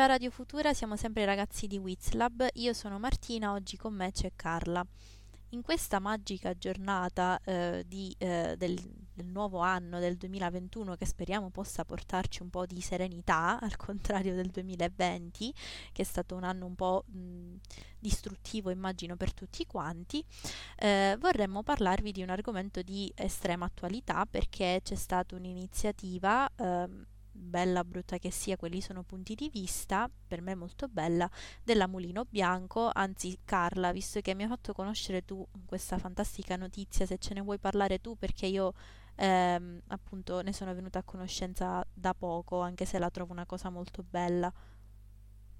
Ciao Radio Futura, siamo sempre i ragazzi di Wizlab, io sono Martina, oggi con me c'è Carla. In questa magica giornata eh, di, eh, del, del, nuovo anno, del 2021, che speriamo possa portarci un po' di serenità, al contrario del 2020, che è stato un anno un po' mh, distruttivo, immagino, per tutti quanti, eh, vorremmo parlarvi di un argomento di estrema attualità perché c'è stata un'iniziativa ehm, bella brutta che sia, quelli sono punti di vista, per me molto bella, della Mulino Bianco, anzi Carla, visto che mi hai fatto conoscere tu questa fantastica notizia, se ce ne vuoi parlare tu, perché io ehm, appunto ne sono venuta a conoscenza da poco, anche se la trovo una cosa molto bella.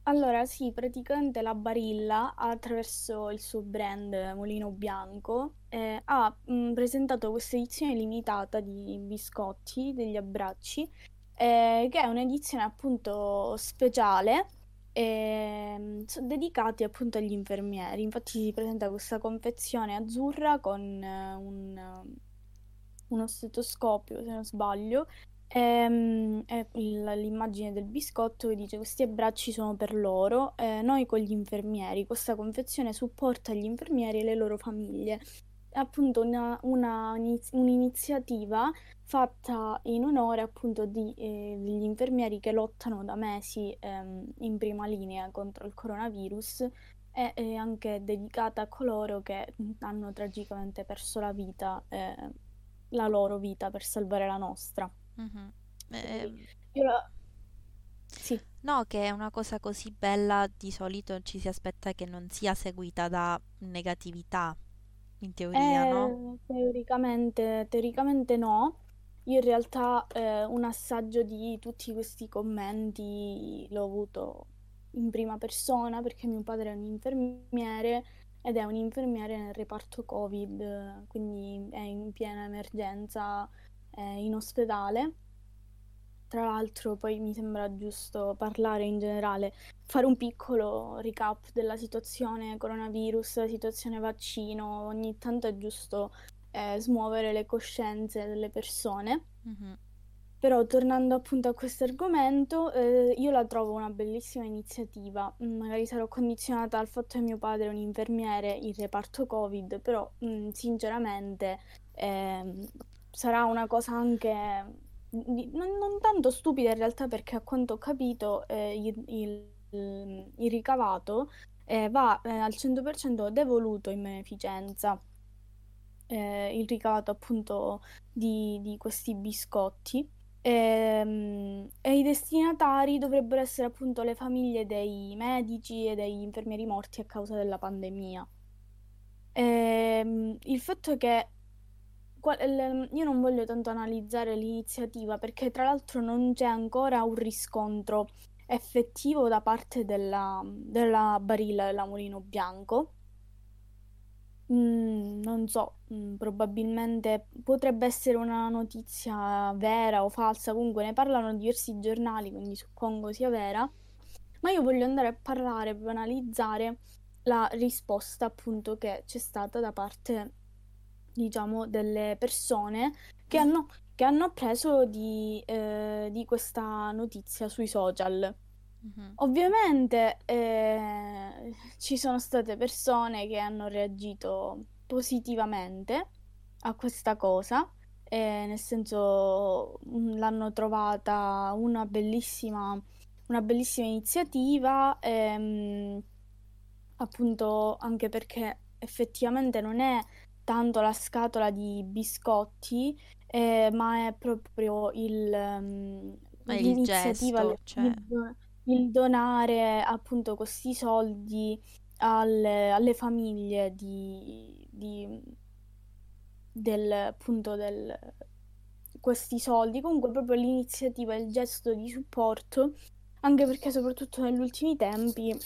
Allora, sì, praticamente la Barilla, attraverso il suo brand Mulino Bianco, eh, ha mh, presentato questa edizione limitata di biscotti, degli abbracci, eh, che è un'edizione appunto speciale eh, dedicati appunto agli infermieri. Infatti si presenta questa confezione azzurra con eh, un, uno stetoscopio, se non sbaglio, ehm, e, l'immagine del biscotto che dice questi abbracci sono per loro, eh, noi con gli infermieri. Questa confezione supporta gli infermieri e le loro famiglie appunto una, una, un'iniziativa fatta in onore appunto di, eh, degli infermieri che lottano da mesi ehm, in prima linea contro il coronavirus e è anche dedicata a coloro che hanno tragicamente perso la vita, eh, la loro vita per salvare la nostra. Mm-hmm. Eh, la... sì. No, che è una cosa così bella, di solito ci si aspetta che non sia seguita da negatività, in teoria, Eh, no? teoricamente, teoricamente no. Io in realtà eh, un assaggio di tutti questi commenti l'ho avuto in prima persona perché mio padre è un infermiere ed è un infermiere nel reparto Covid, quindi è in piena emergenza, è in ospedale. Tra l'altro poi mi sembra giusto parlare in generale, fare un piccolo recap della situazione coronavirus, situazione vaccino, ogni tanto è giusto eh, smuovere le coscienze delle persone. Mm-hmm. Però tornando appunto a questo argomento, eh, io la trovo una bellissima iniziativa. Mm, magari sarò condizionata dal fatto che mio padre è un infermiere in reparto Covid, però mh, mm, sinceramente eh, sarà una cosa anche non, non tanto stupida in realtà perché a quanto ho capito eh, il, il, il, ricavato eh, va eh, al 100% devoluto in beneficenza. Eh, il ricavato appunto di, di questi biscotti e, ehm, e, i destinatari dovrebbero essere appunto le famiglie dei medici e degli infermieri morti a causa della pandemia. E, ehm, il fatto è che io non voglio tanto analizzare l'iniziativa perché tra l'altro non c'è ancora un riscontro effettivo da parte della, della Barilla della Mulino Bianco. Mm, non so, mm, probabilmente potrebbe essere una notizia vera o falsa, comunque ne parlano diversi giornali, quindi suppongo sia vera. Ma io voglio andare a parlare, per analizzare la risposta appunto che c'è stata da parte diciamo, delle persone che hanno, che hanno appreso di, eh, di questa notizia sui social. Mm-hmm. Ovviamente eh, ci sono state persone che hanno reagito positivamente a questa cosa, eh, nel senso mm, l'hanno trovata una bellissima, una bellissima iniziativa, ehm, appunto anche perché effettivamente non è tanto la scatola di biscotti, eh, ma è proprio il, um, l'iniziativa, gesto, cioè... il, il, donare appunto questi soldi alle, alle famiglie di, di, del, appunto del, questi soldi, comunque proprio l'iniziativa, il gesto di supporto, anche perché soprattutto negli ultimi tempi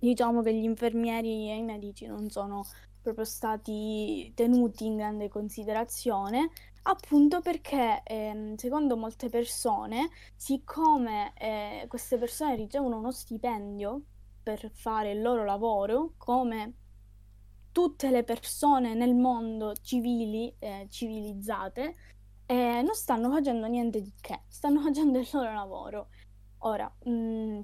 diciamo che gli infermieri e i medici non sono proprio stati tenuti in grande considerazione, appunto perché ehm, secondo molte persone, siccome eh, queste persone ricevono uno stipendio per fare il loro lavoro, come tutte le persone nel mondo civili, eh, civilizzate, eh, non stanno facendo niente di che, stanno facendo il loro lavoro. Ora, mh, mm,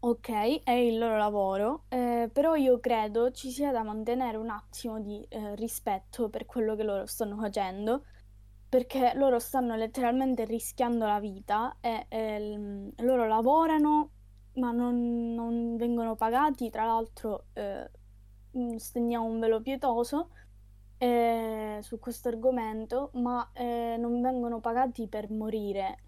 Ok, è il loro lavoro, eh, però io credo ci sia da mantenere un attimo di eh, rispetto per quello che loro stanno facendo, perché loro stanno letteralmente rischiando la vita e eh, loro lavorano ma non, non vengono pagati, tra l'altro eh, mm, stendiamo un velo pietoso eh, su questo argomento, ma eh, non vengono pagati per morire,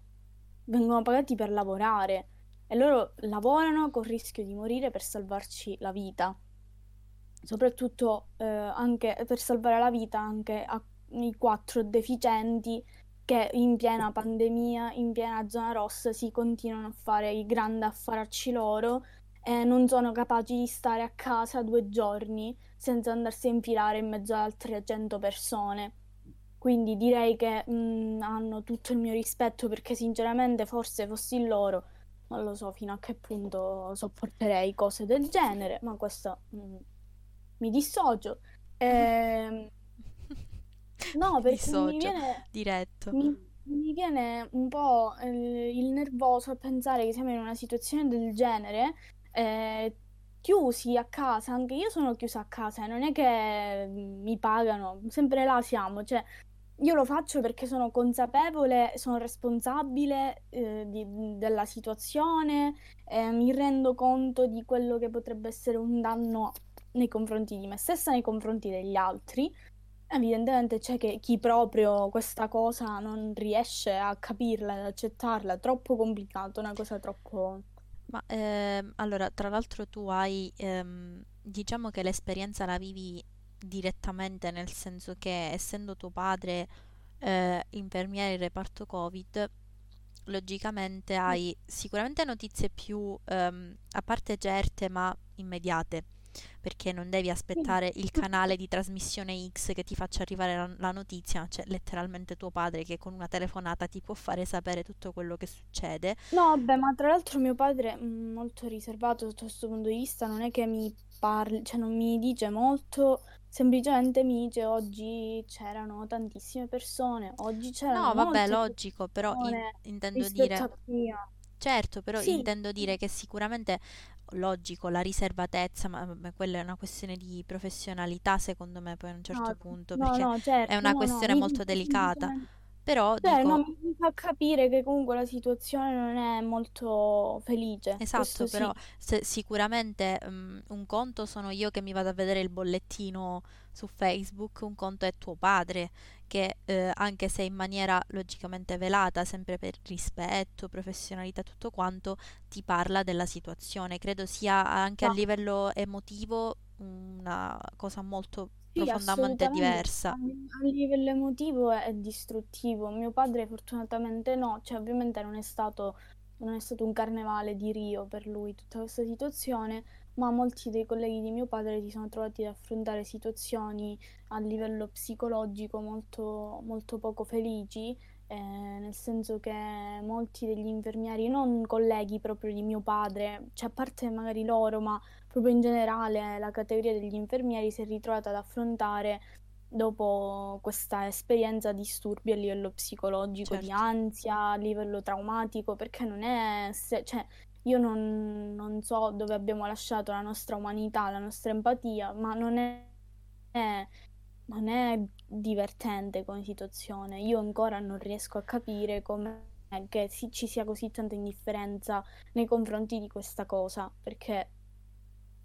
vengono pagati per lavorare e loro lavorano col rischio di morire per salvarci la vita, soprattutto eh, anche per salvare la vita anche ai quattro deficienti che in piena pandemia, in piena zona rossa, si continuano a fare i grandi affaracci loro e non sono capaci di stare a casa due giorni senza andarsi a infilare in mezzo ad altre 100 persone. Quindi direi che mh, mm, hanno tutto il mio rispetto perché sinceramente forse fossi loro non lo so fino a che punto sopporterei cose del genere, ma questo mh, mi dissocio. Eh, no, perché Dissocio, mi viene, diretto. mi, mi viene un po' eh, il nervoso a pensare che siamo in una situazione del genere, eh, chiusi a casa, anche io sono chiusa a casa, e non è che mi pagano, sempre là siamo, cioè io lo faccio perché sono consapevole, sono responsabile eh, di- della situazione, eh, mi rendo conto di quello che potrebbe essere un danno nei confronti di me stessa, nei confronti degli altri. Evidentemente c'è chi proprio questa cosa non riesce a capirla, ad accettarla, è troppo complicato, una cosa troppo... Ma ehm, allora, tra l'altro tu hai, ehm, diciamo che l'esperienza la vivi direttamente, nel senso che essendo tuo padre eh, infermiere in reparto Covid, logicamente hai sicuramente notizie più, ehm, a parte certe, ma immediate, perché non devi aspettare il canale di trasmissione X che ti faccia arrivare la, la notizia, c'è letteralmente tuo padre che con una telefonata ti può fare sapere tutto quello che succede. No, vabbè, ma tra l'altro mio padre è molto riservato sotto questo punto di vista, non è che mi parli, cioè non mi dice molto, semplicemente mi dice oggi c'erano tantissime persone, oggi c'erano No, vabbè, logico, però in- intendo dire, certo, però Sì, intendo dire che sicuramente, logico, la riservatezza, ma ma quella è una questione di professionalità, secondo me, poi a un certo no, punto, no, perché no, è certo, una no, no, questione molto delicata. Però Cioè, no, dico, mi mi fa capire che comunque la situazione non è molto felice, questo esatto, però sì. sicuramente mm, un conto sono io che mi vado a vedere il bollettino su Facebook, un conto è tuo padre, che eh, anche se in maniera logicamente velata, sempre per rispetto, professionalità, tutto quanto, ti parla della situazione. Credo sia anche a No. livello emotivo una cosa molto Sì, profondamente diversa. a livello emotivo è, è distruttivo. Mio padre fortunatamente no, cioè ovviamente non è stato, non è stato un carnevale di Rio per lui tutta questa situazione, ma molti dei colleghi di mio padre si sono trovati ad affrontare situazioni a livello psicologico molto, molto poco felici, eh, nel senso che molti degli infermieri, non colleghi proprio di mio padre, cioè a parte magari loro, ma proprio in generale la categoria degli infermieri si è ritrovata ad affrontare dopo questa esperienza disturbi a livello psicologico, di Certo. ansia, a livello traumatico, perché non è, se- cioè, io non, non so dove abbiamo lasciato la nostra umanità, la nostra empatia, ma non è, è- non è divertente come situazione. Io ancora non riesco a capire come che si- ci sia così tanta indifferenza nei confronti di questa cosa, perché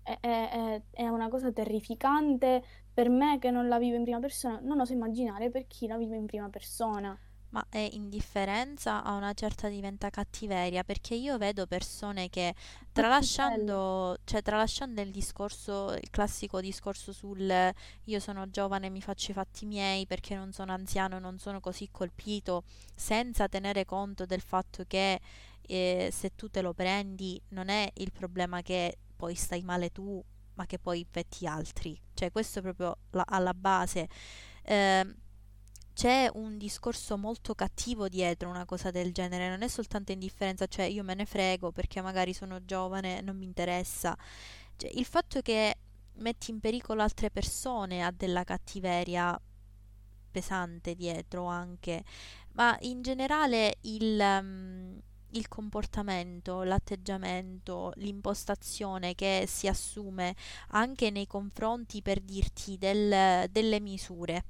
è, è- è- una cosa terrificante per me che non la vivo in prima persona, non oso immaginare per chi la vive in prima persona. Ma è indifferenza a una certa diventa cattiveria, perché io vedo persone che tralasciando, cioè tralasciando il discorso, il classico discorso sul io sono giovane, mi faccio i fatti miei perché non sono anziano, non sono così colpito, senza tenere conto del fatto che eh, se tu te lo prendi non è il problema che poi stai male tu, ma che poi infetti altri. Cioè questo è proprio la- alla base. Ehm, c'è un discorso molto cattivo dietro una cosa del genere, non è soltanto indifferenza, cioè io me ne frego perché magari sono giovane, non mi interessa. Cioè, il fatto che metti in pericolo altre persone ha della cattiveria pesante dietro anche, ma in generale il, mm, il comportamento, l'atteggiamento, l'impostazione che si assume anche nei confronti, per dirti, del- delle misure,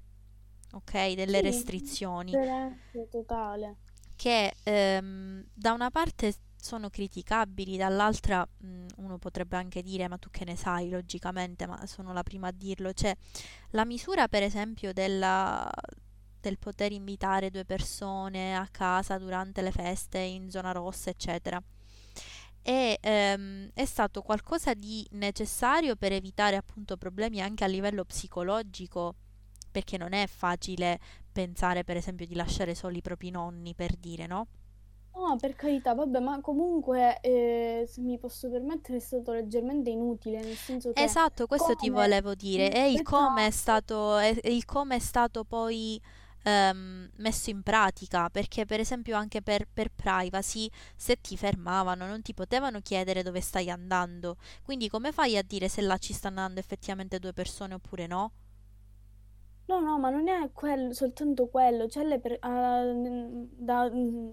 ok? Delle Sì, restrizioni, totale. che ehm, da una parte sono criticabili, dall'altra mh, uno potrebbe anche dire, ma tu che ne sai, logicamente, ma sono la prima a dirlo, cioè la misura per esempio della, del poter invitare due persone a casa durante le feste in zona rossa, eccetera. E, ehm, è stato qualcosa di necessario per evitare appunto problemi anche a livello psicologico, perché non è facile pensare per esempio di lasciare soli i propri nonni, per dire, no? No, per carità, vabbè, ma comunque, eh, se mi posso permettere, è stato leggermente inutile, nel senso che Esatto, questo ti come... volevo dire. Mm, E il come è Esatto. stato, è il come è stato poi ehm, messo in pratica, perché per esempio anche per, per privacy, se ti fermavano, non ti potevano chiedere dove stai andando. Quindi come fai a dire se là ci stanno andando effettivamente due persone oppure no? No, no, ma non è quello, soltanto quello, cioè le per- n- da-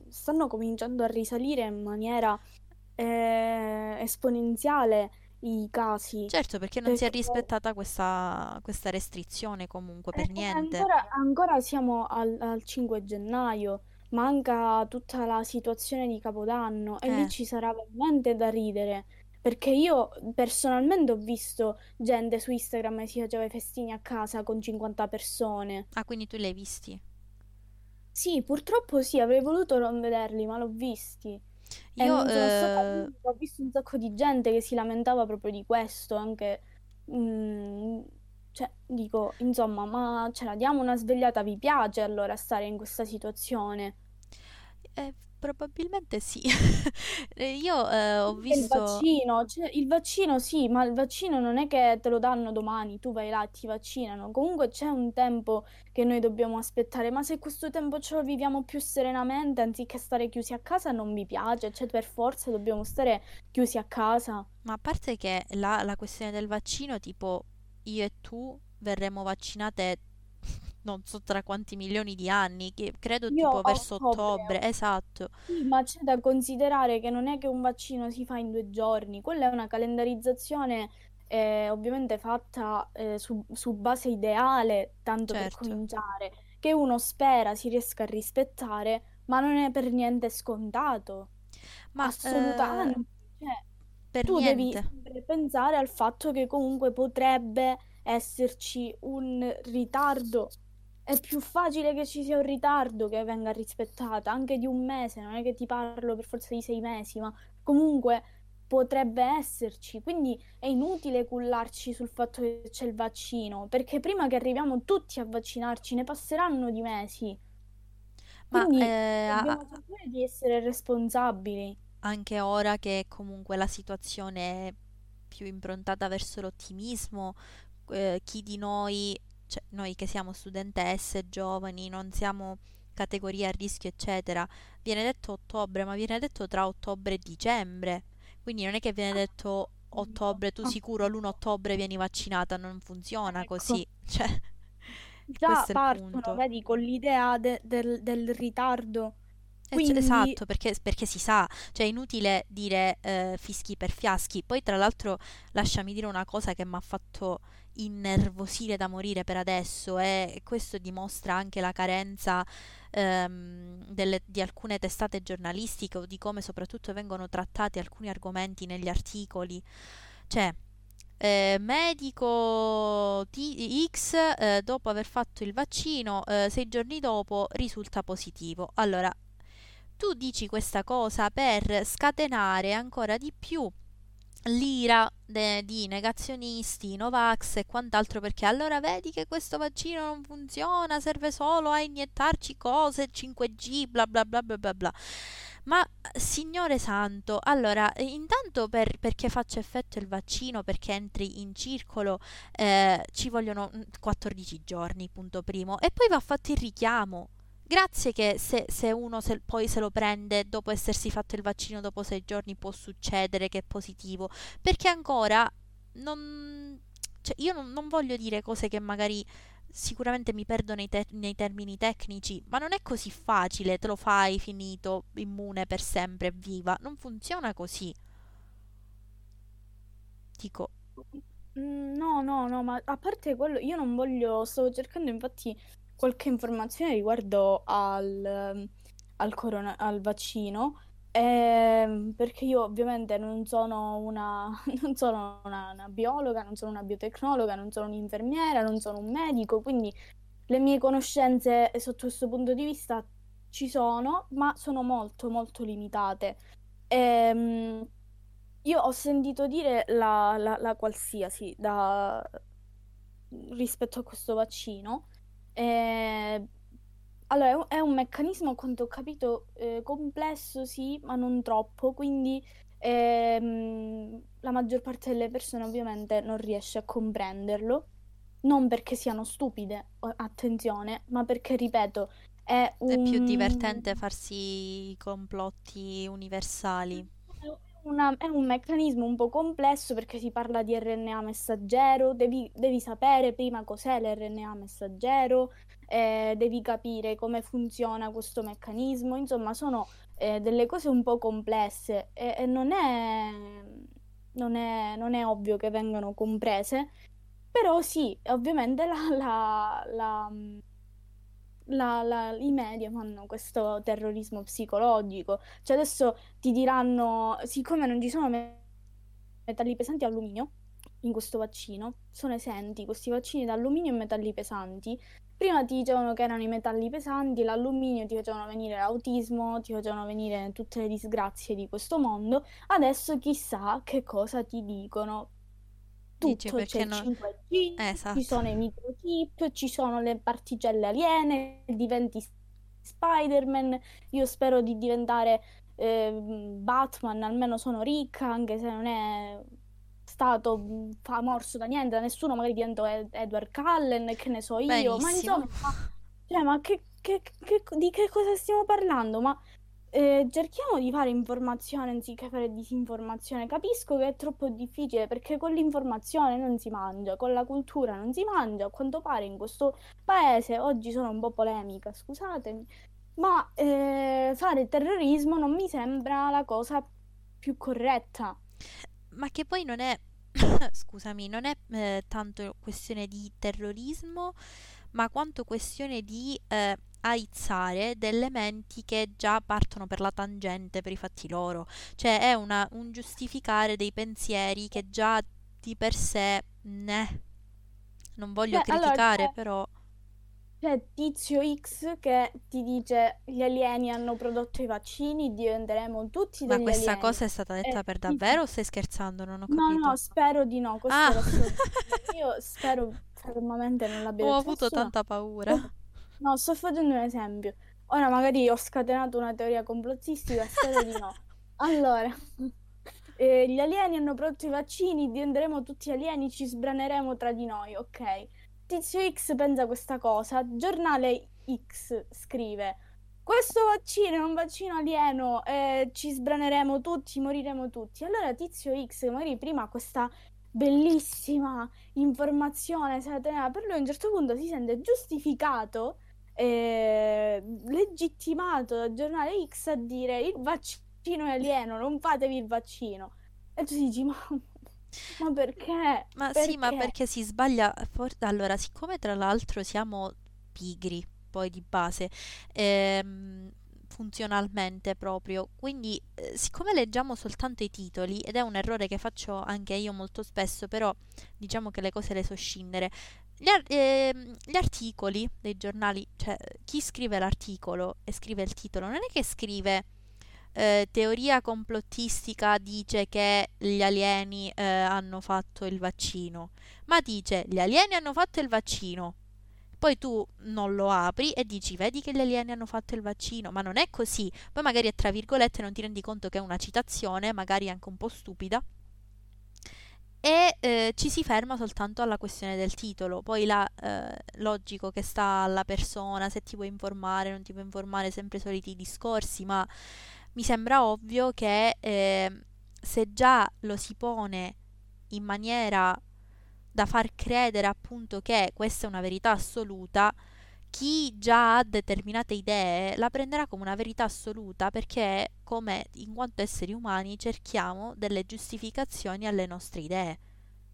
stanno cominciando a risalire in maniera eh, esponenziale i casi, Certo, perché non si è perché rispettata questa, questa restrizione comunque eh, per niente. ancora, ancora siamo al, al 5 gennaio, manca tutta la situazione di Capodanno e lì Eh, ci sarà veramente da ridere, perché io personalmente ho visto gente su Instagram che si faceva i festini a casa con 50 persone. ah, quindi tu li hai visti? Sì, purtroppo sì, avrei voluto non vederli, ma l'ho visti. Io, eh, ho visto un sacco di gente che si lamentava proprio di questo, anche, mm, cioè, dico, insomma, ma ce la diamo una svegliata, vi piace allora stare in questa situazione? eh, probabilmente sì. Eh, Io eh, ho Anche il visto... vaccino, cioè, il vaccino sì, ma il vaccino non è che te lo danno domani, tu vai là ti vaccinano. Comunque c'è un tempo che noi dobbiamo aspettare, ma se questo tempo ce lo viviamo più serenamente, anziché stare chiusi a casa, non mi piace, cioè per forza dobbiamo stare chiusi a casa. Ma a parte che la, la questione del vaccino, tipo io e tu verremo vaccinate non so tra quanti milioni di anni, che credo Io tipo verso ottobre, ottobre, esatto. sì, ma c'è da considerare che non è che un vaccino si fa in due giorni, quella è una calendarizzazione eh, ovviamente fatta eh, su, su base ideale, tanto per Certo. cominciare, che uno spera si riesca a rispettare, ma non è per niente scontato, Ma eh, assolutamente. Cioè, per tu devi niente. sempre pensare al fatto che comunque potrebbe esserci un ritardo. È più facile che ci sia un ritardo che venga rispettata, anche di un mese, non è che ti parlo per forza di sei mesi, ma comunque potrebbe esserci. Quindi è inutile cullarci sul fatto che c'è il vaccino, perché prima che arriviamo tutti a vaccinarci ne passeranno di mesi. Ma Quindi eh, dobbiamo cercare di essere responsabili. anche ora che comunque la situazione è più improntata verso l'ottimismo, eh, chi di noi, cioè noi che siamo studentesse, giovani, non siamo categoria a rischio, eccetera, viene detto ottobre, ma viene detto tra ottobre e dicembre. Quindi non è che viene detto ottobre, tu sicuro l'1 appunto. ottobre vieni vaccinata, non funziona Ecco. così. Cioè, Già partono, vedi, con l'idea de- del, del ritardo. Eh, Quindi, Esatto, perché, perché si sa, cioè è inutile dire eh, fischi per fiaschi. Poi tra l'altro lasciami dire una cosa che mi ha fatto innervosire da morire per adesso e questo dimostra anche la carenza ehm, delle- di alcune testate giornalistiche o di come soprattutto vengono trattati alcuni argomenti negli articoli. Cioè, eh, medico T- X eh, dopo aver fatto il vaccino, eh, sei giorni dopo risulta positivo. Allora, tu dici questa cosa per scatenare ancora di più l'ira de- di negazionisti, Novax e quant'altro, perché allora vedi che questo vaccino non funziona, serve solo a iniettarci cose, 5G, bla bla bla bla bla bla. Ma Signore Santo, allora, intanto per- perché faccia effetto il vaccino, perché entri in circolo, eh, ci vogliono mm, 14 giorni, punto primo, e poi va fatto il richiamo. Grazie che se, se uno se- poi se lo prende dopo essersi fatto il vaccino dopo sei giorni può succedere che è positivo, perché ancora non... cioè io non, non voglio dire cose che magari sicuramente mi perdo nei, te- nei termini tecnici, ma non è così facile, te lo fai finito, immune per sempre, viva. Non funziona così. Dico, Mm, No, no, no, ma a parte quello, io non voglio, stavo cercando infatti qualche informazione riguardo al, ehm, al corona- al vaccino, ehm, perché io ovviamente non sono una, non sono una, una biologa, non sono una biotecnologa, non sono un'infermiera, non sono un medico, quindi le mie conoscenze sotto questo punto di vista ci sono, ma sono molto, molto limitate. Ehm, io ho sentito dire la, la- la qualsiasi da- rispetto a questo vaccino. Eh, allora, è un, un meccanismo, a quanto ho capito, eh, complesso, sì, ma non troppo, quindi ehm, la maggior parte delle persone ovviamente non riesce a comprenderlo, non perché siano stupide, attenzione, ma perché, ripeto, è è più un... divertente farsi complotti universali. Una- è un meccanismo un po' complesso perché si parla di RNA messaggero, devi, devi sapere prima cos'è l'RNA messaggero, eh, devi capire come funziona questo meccanismo, insomma, sono eh, delle cose un po' complesse e, e non è, non è- non è ovvio che vengano comprese, però sì, ovviamente la, la- la- la- la- i media fanno questo terrorismo psicologico. Cioè adesso ti diranno, siccome non ci sono me- metalli pesanti alluminio in questo vaccino, sono esenti questi vaccini da alluminio e metalli pesanti. Prima ti dicevano che erano i metalli pesanti, l'alluminio ti facevano venire l'autismo, ti facevano venire tutte le disgrazie di questo mondo. Adesso chissà che cosa ti dicono. Tutto, c'è perché il non... 5G, Eh, ci esatto. sono i microchip, ci sono le particelle aliene, diventi Spider-Man. Io spero di diventare ehm, Batman, almeno sono ricca, anche se non è stato famorso da niente, da nessuno, magari divento Ed- Edward Cullen, che ne so io. Ma Benissimo. insomma, cioè, ma che, che- che- di che cosa stiamo parlando? Ma eh, cerchiamo di fare informazione anziché fare disinformazione. Capisco che è troppo difficile perché con l'informazione non si mangia, con la cultura non si mangia. A quanto pare in questo paese, oggi sono un po' polemica, scusatemi, ma eh, fare terrorismo non mi sembra la cosa più corretta. Ma che poi non è, scusami, non è eh, tanto questione di terrorismo, ma quanto questione di eh, aizzare delle menti che già partono per la tangente per i fatti loro. Cioè è una- un giustificare dei pensieri che già di per sé, ne, non voglio Beh, allora criticare, c'è però c'è Tizio X che ti dice gli alieni hanno prodotto i vaccini, diventeremo tutti Ma degli questa alieni. cosa è stata detta E per davvero o stai scherzando? Non ho No, no, capito. spero di no, Ah, io, spero fermamente non l'abbia ho avuto nessuno. tanta paura. No, sto facendo un esempio. Ora magari ho scatenato una teoria complottistica, spero di no. Allora, eh, gli alieni hanno prodotto i vaccini, diventeremo tutti alieni, ci sbraneremo tra di noi, ok? Tizio X pensa questa cosa, giornale X scrive: Questo vaccino è un vaccino alieno, eh, ci sbraneremo tutti, moriremo tutti. Allora Tizio X, magari prima questa bellissima informazione se la teneva per lui, a un certo punto si sente giustificato, eh, legittimato dal giornale X a dire il vaccino è alieno, non fatevi il vaccino. E tu dici, ma, ma perché? Ma sì, ma Perché? perché si sbaglia? for- Allora, siccome tra l'altro siamo pigri, poi di base, ehm, funzionalmente proprio, quindi eh, siccome leggiamo soltanto i titoli, ed è un errore che faccio anche io molto spesso, però diciamo che le cose le so scindere. Gli, ar- ehm, gli articoli dei giornali, cioè chi scrive l'articolo e scrive il titolo, non è che scrive eh, teoria complottistica dice che gli alieni eh, hanno fatto il vaccino, ma dice gli alieni hanno fatto il vaccino. Poi tu non lo apri e dici, vedi che gli alieni hanno fatto il vaccino, ma non è così. Poi magari è tra virgolette non ti rendi conto che è una citazione, magari anche un po' stupida, e eh, ci si ferma soltanto alla questione del titolo. Poi là, eh, logico che sta alla persona, se ti vuoi informare, non ti vuoi informare, sempre i soliti discorsi, ma mi sembra ovvio che eh, se già lo si pone in maniera da far credere appunto che questa è una verità assoluta, chi già ha determinate idee la prenderà come una verità assoluta perché come in quanto esseri umani cerchiamo delle giustificazioni alle nostre idee,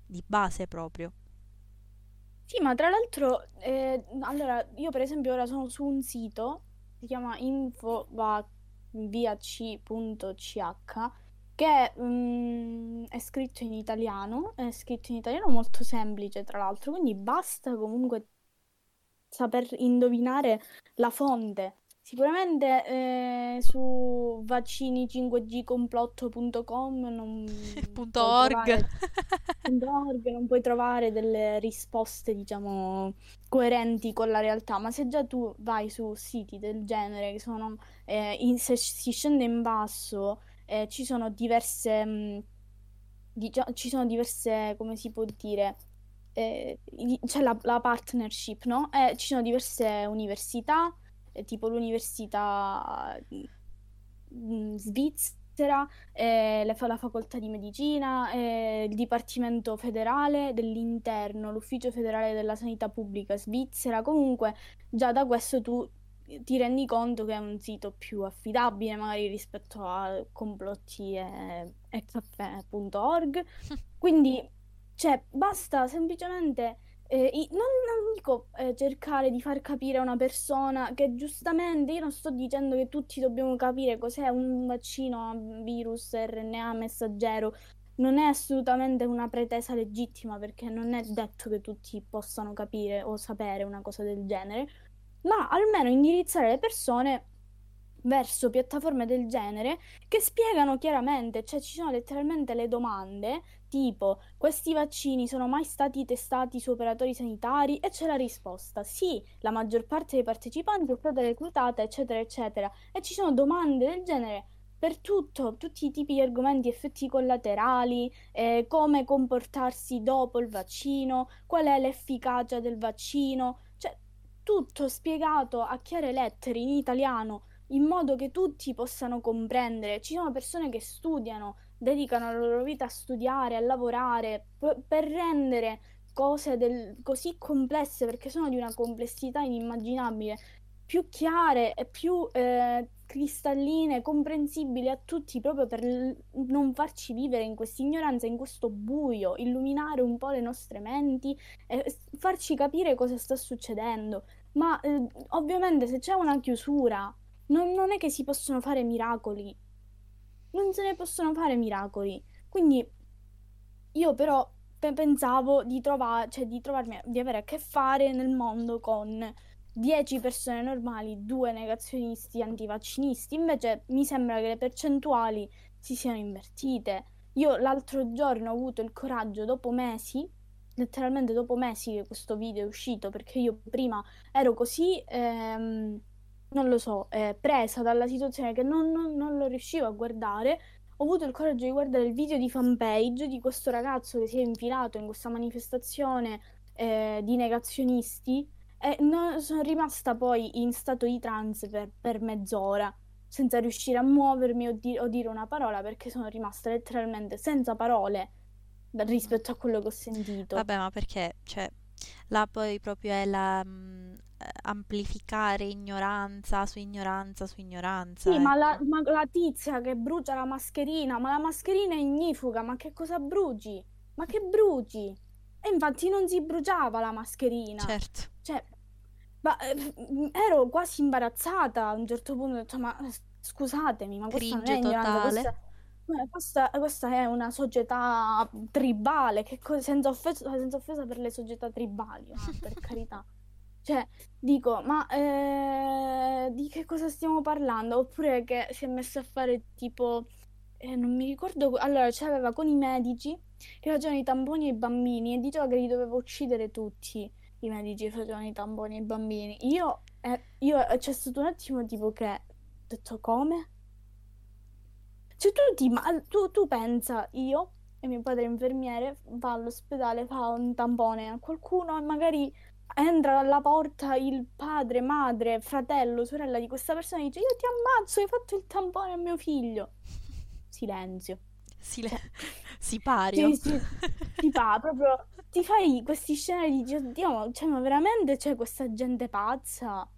di base proprio. Sì, ma tra l'altro, eh, allora, io per esempio ora sono su un sito, si chiama infovac.ch, che mm, è scritto in italiano, è scritto in italiano molto semplice tra l'altro, quindi basta comunque saper indovinare la fonte. Sicuramente eh, su vaccini5gcomplotto.com non Punto org. trovare, org non puoi trovare delle risposte, diciamo, coerenti con la realtà, ma se già tu vai su siti del genere che sono, eh, in, se si scende in basso, eh, ci sono diverse, mh, dicia- ci sono diverse, come si può dire, eh, c'è la, la partnership, no? Eh, ci sono diverse università, eh, tipo l'università mm, svizzera, eh, la, la facoltà di medicina, eh, il Dipartimento federale dell'interno, l'Ufficio federale della sanità pubblica svizzera. Comunque, già da questo tu ti rendi conto che è un sito più affidabile magari rispetto a complotti e, e caffè.org. Quindi cioè, basta semplicemente, eh, non, non dico eh, cercare di far capire a una persona che giustamente, io non sto dicendo che tutti dobbiamo capire cos'è un vaccino a virus RNA messaggero, non è assolutamente una pretesa legittima perché non è detto che tutti possano capire o sapere una cosa del genere, ma almeno indirizzare le persone verso piattaforme del genere che spiegano chiaramente, cioè ci sono letteralmente le domande tipo questi vaccini sono mai stati testati su operatori sanitari? E c'è la risposta sì, la maggior parte dei partecipanti è stata reclutata eccetera eccetera. E ci sono domande del genere per tutto, tutti i tipi di argomenti, effetti collaterali, eh, come comportarsi dopo il vaccino, qual è l'efficacia del vaccino, cioè tutto spiegato a chiare lettere in italiano in modo che tutti possano comprendere. Ci sono persone che studiano, dedicano la loro vita a studiare, a lavorare, p- per rendere cose del- così complesse, perché sono di una complessità inimmaginabile, più chiare e più eh, cristalline, comprensibili a tutti, proprio per l- non farci vivere in questa ignoranza, in questo buio, illuminare un po' le nostre menti e farci capire cosa sta succedendo. Ma eh, ovviamente se c'è una chiusura non, non è che si possono fare miracoli. Non se ne possono fare miracoli. Quindi io però pe- pensavo di, trova- cioè, di trovarmi, di avere a che fare nel mondo con 10 persone normali, 2 negazionisti antivaccinisti. Invece mi sembra che le percentuali si siano invertite. Io l'altro giorno ho avuto il coraggio, dopo mesi, letteralmente dopo mesi che questo video è uscito, perché io prima ero così... Ehm, non lo so, eh, presa dalla situazione che non, non, non lo riuscivo a guardare, ho avuto il coraggio di guardare il video di fanpage di questo ragazzo che si è infilato in questa manifestazione eh, di negazionisti e non, sono rimasta poi in stato di trance per, per mezz'ora senza riuscire a muovermi o, di- o, dire una parola perché sono rimasta letteralmente senza parole rispetto a quello che ho sentito. Vabbè, ma perché, cioè, là poi proprio è la... Mm, amplificare ignoranza su ignoranza su ignoranza. Sì, ecco. ma, la, ma la tizia che brucia la mascherina, ma la mascherina è ignifuga, ma che cosa bruci? Ma che bruci? E infatti non si bruciava la mascherina. Certo. Cioè, ma, eh, ero quasi imbarazzata a un certo punto, ho detto, ma scusatemi, ma questa Cringe non è ignoranza, questa, questa, questa, è una società tribale, che co- senza, offesa, senza offesa per le società tribali, per carità. Cioè, dico, ma eh, di che cosa stiamo parlando? Oppure che si è messo a fare tipo, eh, non mi ricordo, allora c'aveva con i medici che facevano i tamponi ai bambini e diceva che li doveva uccidere tutti i medici che facevano i tamponi ai bambini. Io, eh, io c'è stato un attimo tipo che ho detto come? Cioè tu, ti, ma, tu, tu pensa, io e mio padre infermiere va all'ospedale, fa un tampone a qualcuno e magari entra dalla porta il padre, madre, fratello, sorella di questa persona e dice io ti ammazzo, hai fatto il tampone a mio figlio. Silenzio. Sile- sipario. Sì, sì, si fa proprio ti fai questi scenari, dici, oddio, ma, cioè, ma veramente c'è questa gente pazza?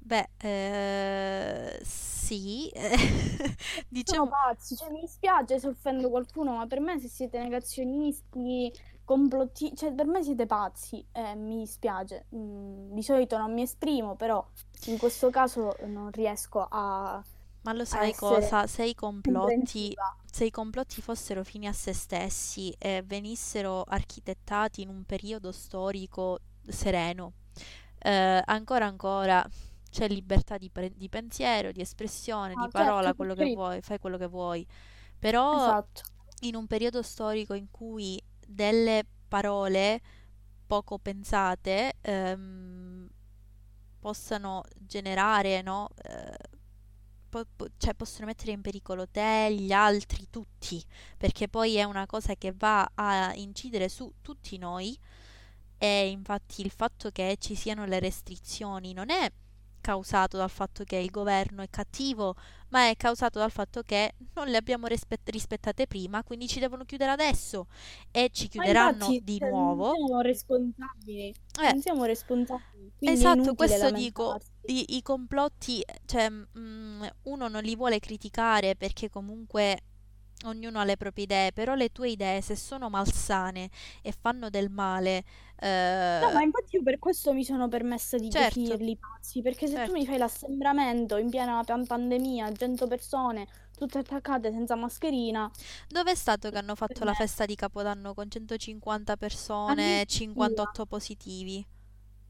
Beh, eh, sì, Sono diciamo, pazzi, cioè mi dispiace se offendo qualcuno, ma per me se siete negazionisti, complotti, cioè per me siete pazzi, eh, mi dispiace. Mm, di solito non mi esprimo, però in questo caso non riesco a, ma lo sai cosa? Se i complotti, se i complotti fossero fini a se stessi e venissero architettati in un periodo storico sereno, eh, ancora ancora c'è libertà di, pre- di pensiero, di espressione, di Ah, certo, parola, quello che vuoi, fai quello che vuoi. Però Esatto. in un periodo storico in cui delle parole poco pensate ehm, possano generare, no? eh, po- po- cioè possono mettere in pericolo te, gli altri, tutti, perché poi è una cosa che va a incidere su tutti noi e infatti il fatto che ci siano le restrizioni non è causato dal fatto che il governo è cattivo, ma è causato dal fatto che non le abbiamo rispet- rispettate prima, quindi ci devono chiudere adesso. E ci chiuderanno infatti, di cioè, non nuovo. siamo responsabili, Eh, non siamo responsabili, esatto, questo dico, i, i complotti, cioè, mm, uno non li vuole criticare perché comunque ognuno ha le proprie idee, però le tue idee, se sono malsane e fanno del male, No, ma eh, infatti io per questo mi sono permessa di certo, definirli pazzi, perché se tu mi certo. fai l'assembramento in piena pan- pandemia, 100 persone, tutte attaccate senza mascherina, Dove è stato che hanno fatto la me festa di Capodanno con 150 a persone e Nicosia, 58 positivi?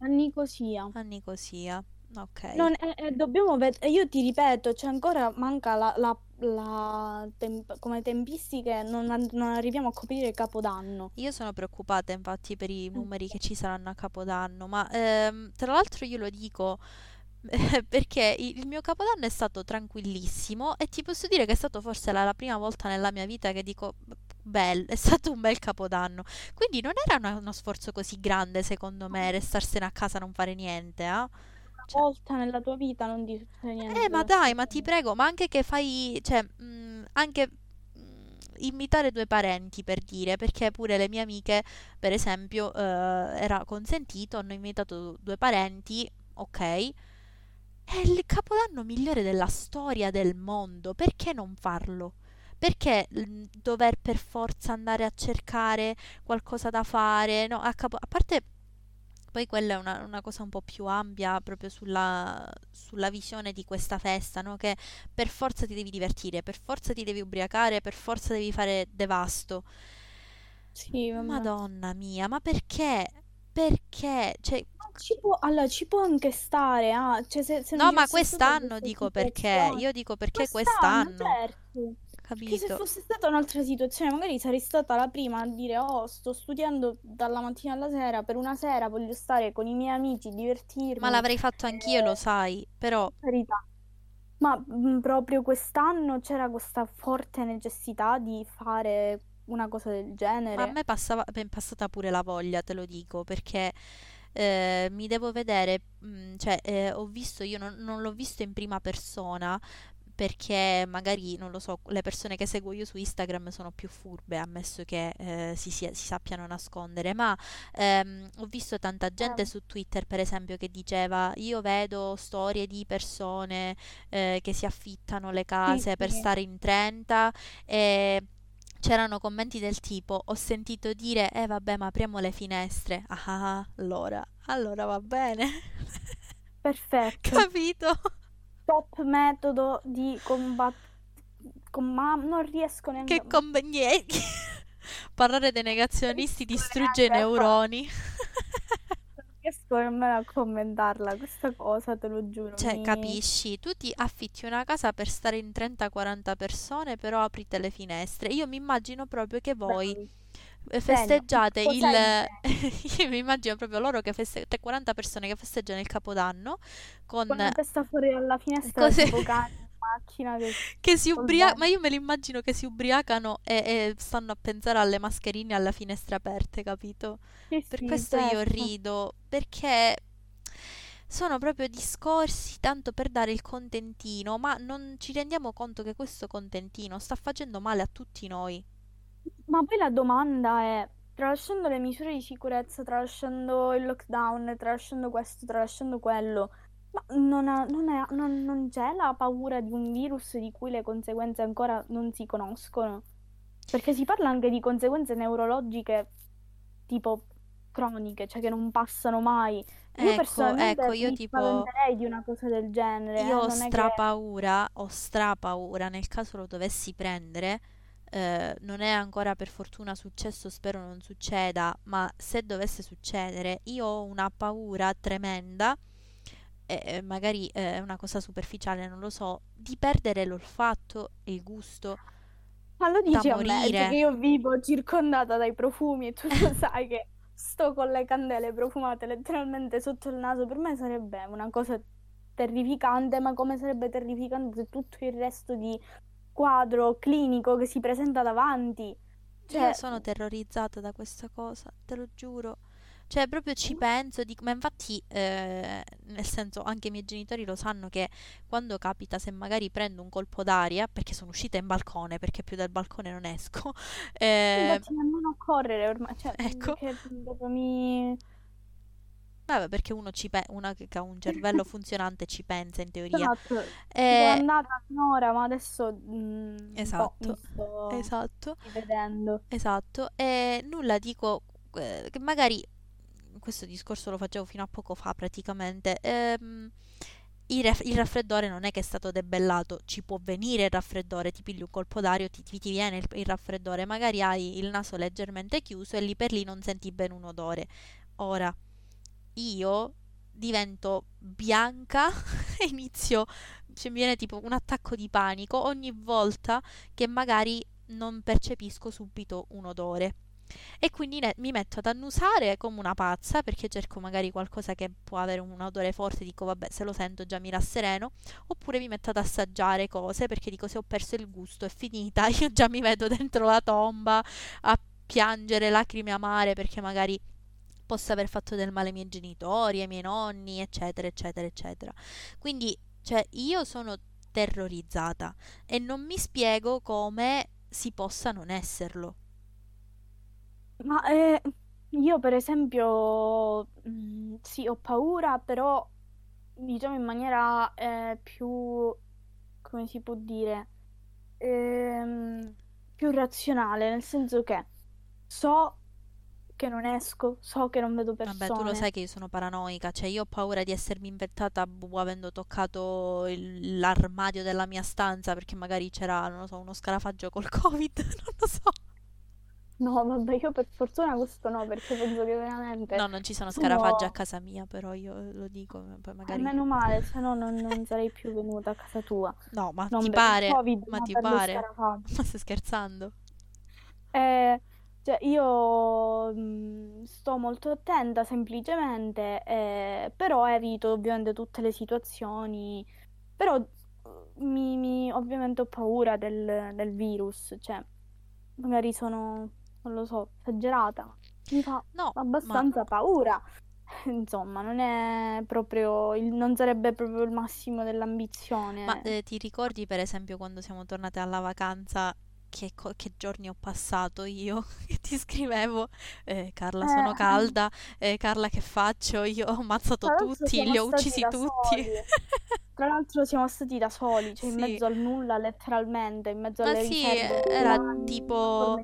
a Nicosia. A Nicosia. Ok. Non, e- e dobbiamo vedere, io ti ripeto, c'è ancora, manca la, la- la temp- come tempistiche, non, an- non arriviamo a coprire Capodanno. Io sono preoccupata infatti per i Eh, numeri che ci saranno a Capodanno, ma ehm, tra l'altro io lo dico perché il il mio Capodanno è stato tranquillissimo e ti posso dire che è stato forse la, la prima volta nella mia vita che dico, bello, è stato un bel Capodanno. Quindi non era una- uno sforzo così grande secondo me restarsene a casa e non fare niente, eh? Una Cioè, volta nella tua vita non ti succede niente eh, ma dai, ma ti prego, ma anche che fai, cioè, mh, anche mh, invitare due parenti per dire, perché pure le mie amiche, per esempio, eh, era consentito, hanno invitato due parenti, ok? È il capodanno migliore della storia del mondo, perché non farlo? Perché mm, dover per forza andare a cercare qualcosa da fare? No, a, capo- a parte poi quella è una, una cosa un po' più ampia proprio sulla, sulla visione di questa festa, no? Che per forza ti devi divertire, per forza ti devi ubriacare, per forza devi fare devasto. Sì, vabbè. Madonna mia, ma perché? Perché? Cioè, Ci può, allora, ci può anche stare, ah, cioè se, se no, ma quest'anno questa dico perché, io dico perché Quest'anno, quest'anno, certo. Che se capito? fosse stata un'altra situazione, magari sarei stata la prima a dire, oh, sto studiando dalla mattina alla sera, per una sera voglio stare con i miei amici, Ma divertirmi. l'avrei fatto anch'io, lo Eh, sai, però per carità. Ma mm, proprio quest'anno c'era questa forte necessità di fare una cosa del Ma a genere. me passava, è passata pure la voglia, te lo dico, perché eh, mi devo vedere, mm, cioè eh, ho visto, io non, non l'ho visto in prima persona, perché magari, non lo so, le persone che seguo io su Instagram sono più furbe, ammesso che eh, si, sia- si sappiano nascondere, ma ehm, ho visto tanta gente su Twitter, per esempio, che diceva, io vedo storie di persone eh, che si affittano le sì, case per sì. stare in 30 e c'erano commenti del tipo, ho sentito dire, eh vabbè, ma apriamo le finestre. Ah, ah, ah, allora, allora va bene. Perfetto. Capito? Top metodo di combattere. ma non riesco neanche Che a... convenienti. Parlare dei negazionisti distrugge neuroni. Non riesco nemmeno a commentarla questa cosa, te lo giuro. Cioè, Mi... capisci? Tu ti affitti una casa per stare in 30-40 persone, però aprite le finestre. Io mi immagino proprio che voi Bravi. Festeggiate il... Cos'è il? Io mi immagino proprio loro che festeggiano, 40 persone che festeggiano il Capodanno con Con la testa fuori dalla finestra, cose tipo macchina che che si ubriacano, ma io me li immagino che si ubriacano e, e stanno a pensare alle mascherine alle finestre aperte, capito? Sì, Per sì, questo io certo. rido, perché sono proprio discorsi tanto per dare il contentino, ma non ci rendiamo conto che questo contentino sta facendo male a tutti noi. Ma poi la domanda è, tralasciando le misure di sicurezza, tralasciando il lockdown, tralasciando questo, tralasciando quello, ma non, ha- non è- non- non c'è la paura di un virus di cui le conseguenze ancora non si conoscono? Perché si parla anche di conseguenze neurologiche tipo croniche, cioè che non passano mai. Io Ecco, personalmente ecco, io mi tipo, di una cosa del genere, eh, io ho Non è che... ho strapaura nel caso lo dovessi prendere, eh, non è ancora per fortuna successo, spero non succeda, ma se dovesse succedere, io ho una paura tremenda, e e magari eh, è una cosa superficiale, non lo so, di perdere l'olfatto e il gusto Ma lo dici a me, cioè che io vivo circondata dai profumi e tu lo sai che sto con le candele profumate letteralmente sotto il naso, per me sarebbe una cosa terrificante, ma come sarebbe terrificante tutto il resto di quadro clinico che si presenta davanti. Io Cioè, sono terrorizzata da questa cosa, te lo giuro. Cioè, proprio ci penso, dico, ma infatti, eh, nel senso, anche i miei genitori lo sanno che quando capita, se magari prendo un colpo d'aria, perché sono uscita in balcone, perché più dal balcone non esco, eh, infatti nemmeno a correre ormai, cioè, ecco, mi... vabbè, perché uno ci pe- una che ha un cervello funzionante ci pensa in teoria. Esatto, sono Eh, andata finora, ma adesso mm, po' mi esatto, sto esatto. rivedendo. Esatto, e nulla dico eh, che magari questo discorso lo facevo fino a poco fa praticamente. ehm, il, raff- il raffreddore non è che è stato debellato, ci può venire il raffreddore, ti pigli un colpo d'aria, ti, ti- ti viene il, il raffreddore, magari hai il naso leggermente chiuso e lì per lì non senti bene un odore. Ora, io divento bianca e inizio, cioè mi viene tipo un attacco di panico ogni volta che magari non percepisco subito un odore. E quindi ne- mi metto ad annusare come una pazza perché cerco magari qualcosa che può avere un odore forte, dico vabbè se lo sento già mi rassereno, oppure mi metto ad assaggiare cose perché dico se ho perso il gusto è finita, io già mi vedo dentro la tomba a piangere lacrime amare perché magari possa aver fatto del male ai miei genitori, ai miei nonni, eccetera, eccetera, eccetera. Quindi, cioè, io sono terrorizzata e non mi spiego come si possa non esserlo. Ma eh, io per esempio, mm, sì, ho paura, però diciamo in maniera eh, più, come si può dire, ehm, più razionale, nel senso che so che non esco, so che non vedo Vabbè, tu lo sai persone. che io sono paranoica, cioè io ho paura di essermi infettata boh, avendo toccato il- l'armadio della mia stanza perché magari c'era, non lo so, uno scarafaggio col Covid, non lo so. No, vabbè, io per fortuna questo no, perché penso che No, veramente non ci sono scarafaggi a sono... casa mia, però io lo dico, poi Eh, magari... meno male, se no non, non sarei più venuta a casa tua. No, ma ti Non il pare? Covid, Ma ma ti pare? Ma stai scherzando? Eh, cioè io mm, sto molto attenta semplicemente, eh, però evito ovviamente tutte le situazioni, però eh, mi, mi- ovviamente ho paura del, del virus, cioè magari sono, non lo so, esagerata, mi fa No, ma, abbastanza paura. Insomma, non è proprio il- non sarebbe proprio il massimo ma dell'ambizione. eh, ti ricordi per esempio quando siamo tornate alla vacanza che, co- che giorni ho passato io? Che ti scrivevo, eh, Carla sono Eh, calda, eh, Carla che faccio? Io ho ammazzato tutti, li ho uccisi tutti. Tra l'altro siamo stati da soli, cioè in Sì, mezzo al nulla, letteralmente, in mezzo ma alle sì, era una tipo...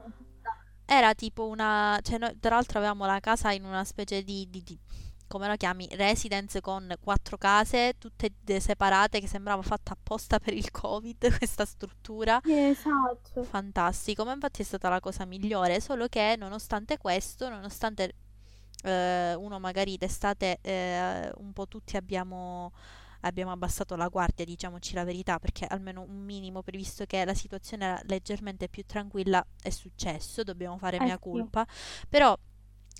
Era tipo una... Cioè noi tra l'altro avevamo la casa in una specie di, di- di- come la chiami? Residence con quattro case, tutte separate, che sembrava fatta apposta per il Covid, questa struttura. Sì, esatto. Fantastico, ma infatti è stata la cosa migliore, solo che nonostante questo, nonostante eh, uno magari d'estate eh, un po' tutti abbiamo, abbiamo abbassato la guardia, diciamoci la verità, perché almeno un minimo, previsto che la situazione era leggermente più tranquilla, è successo, dobbiamo fare Eh mea sì. culpa, però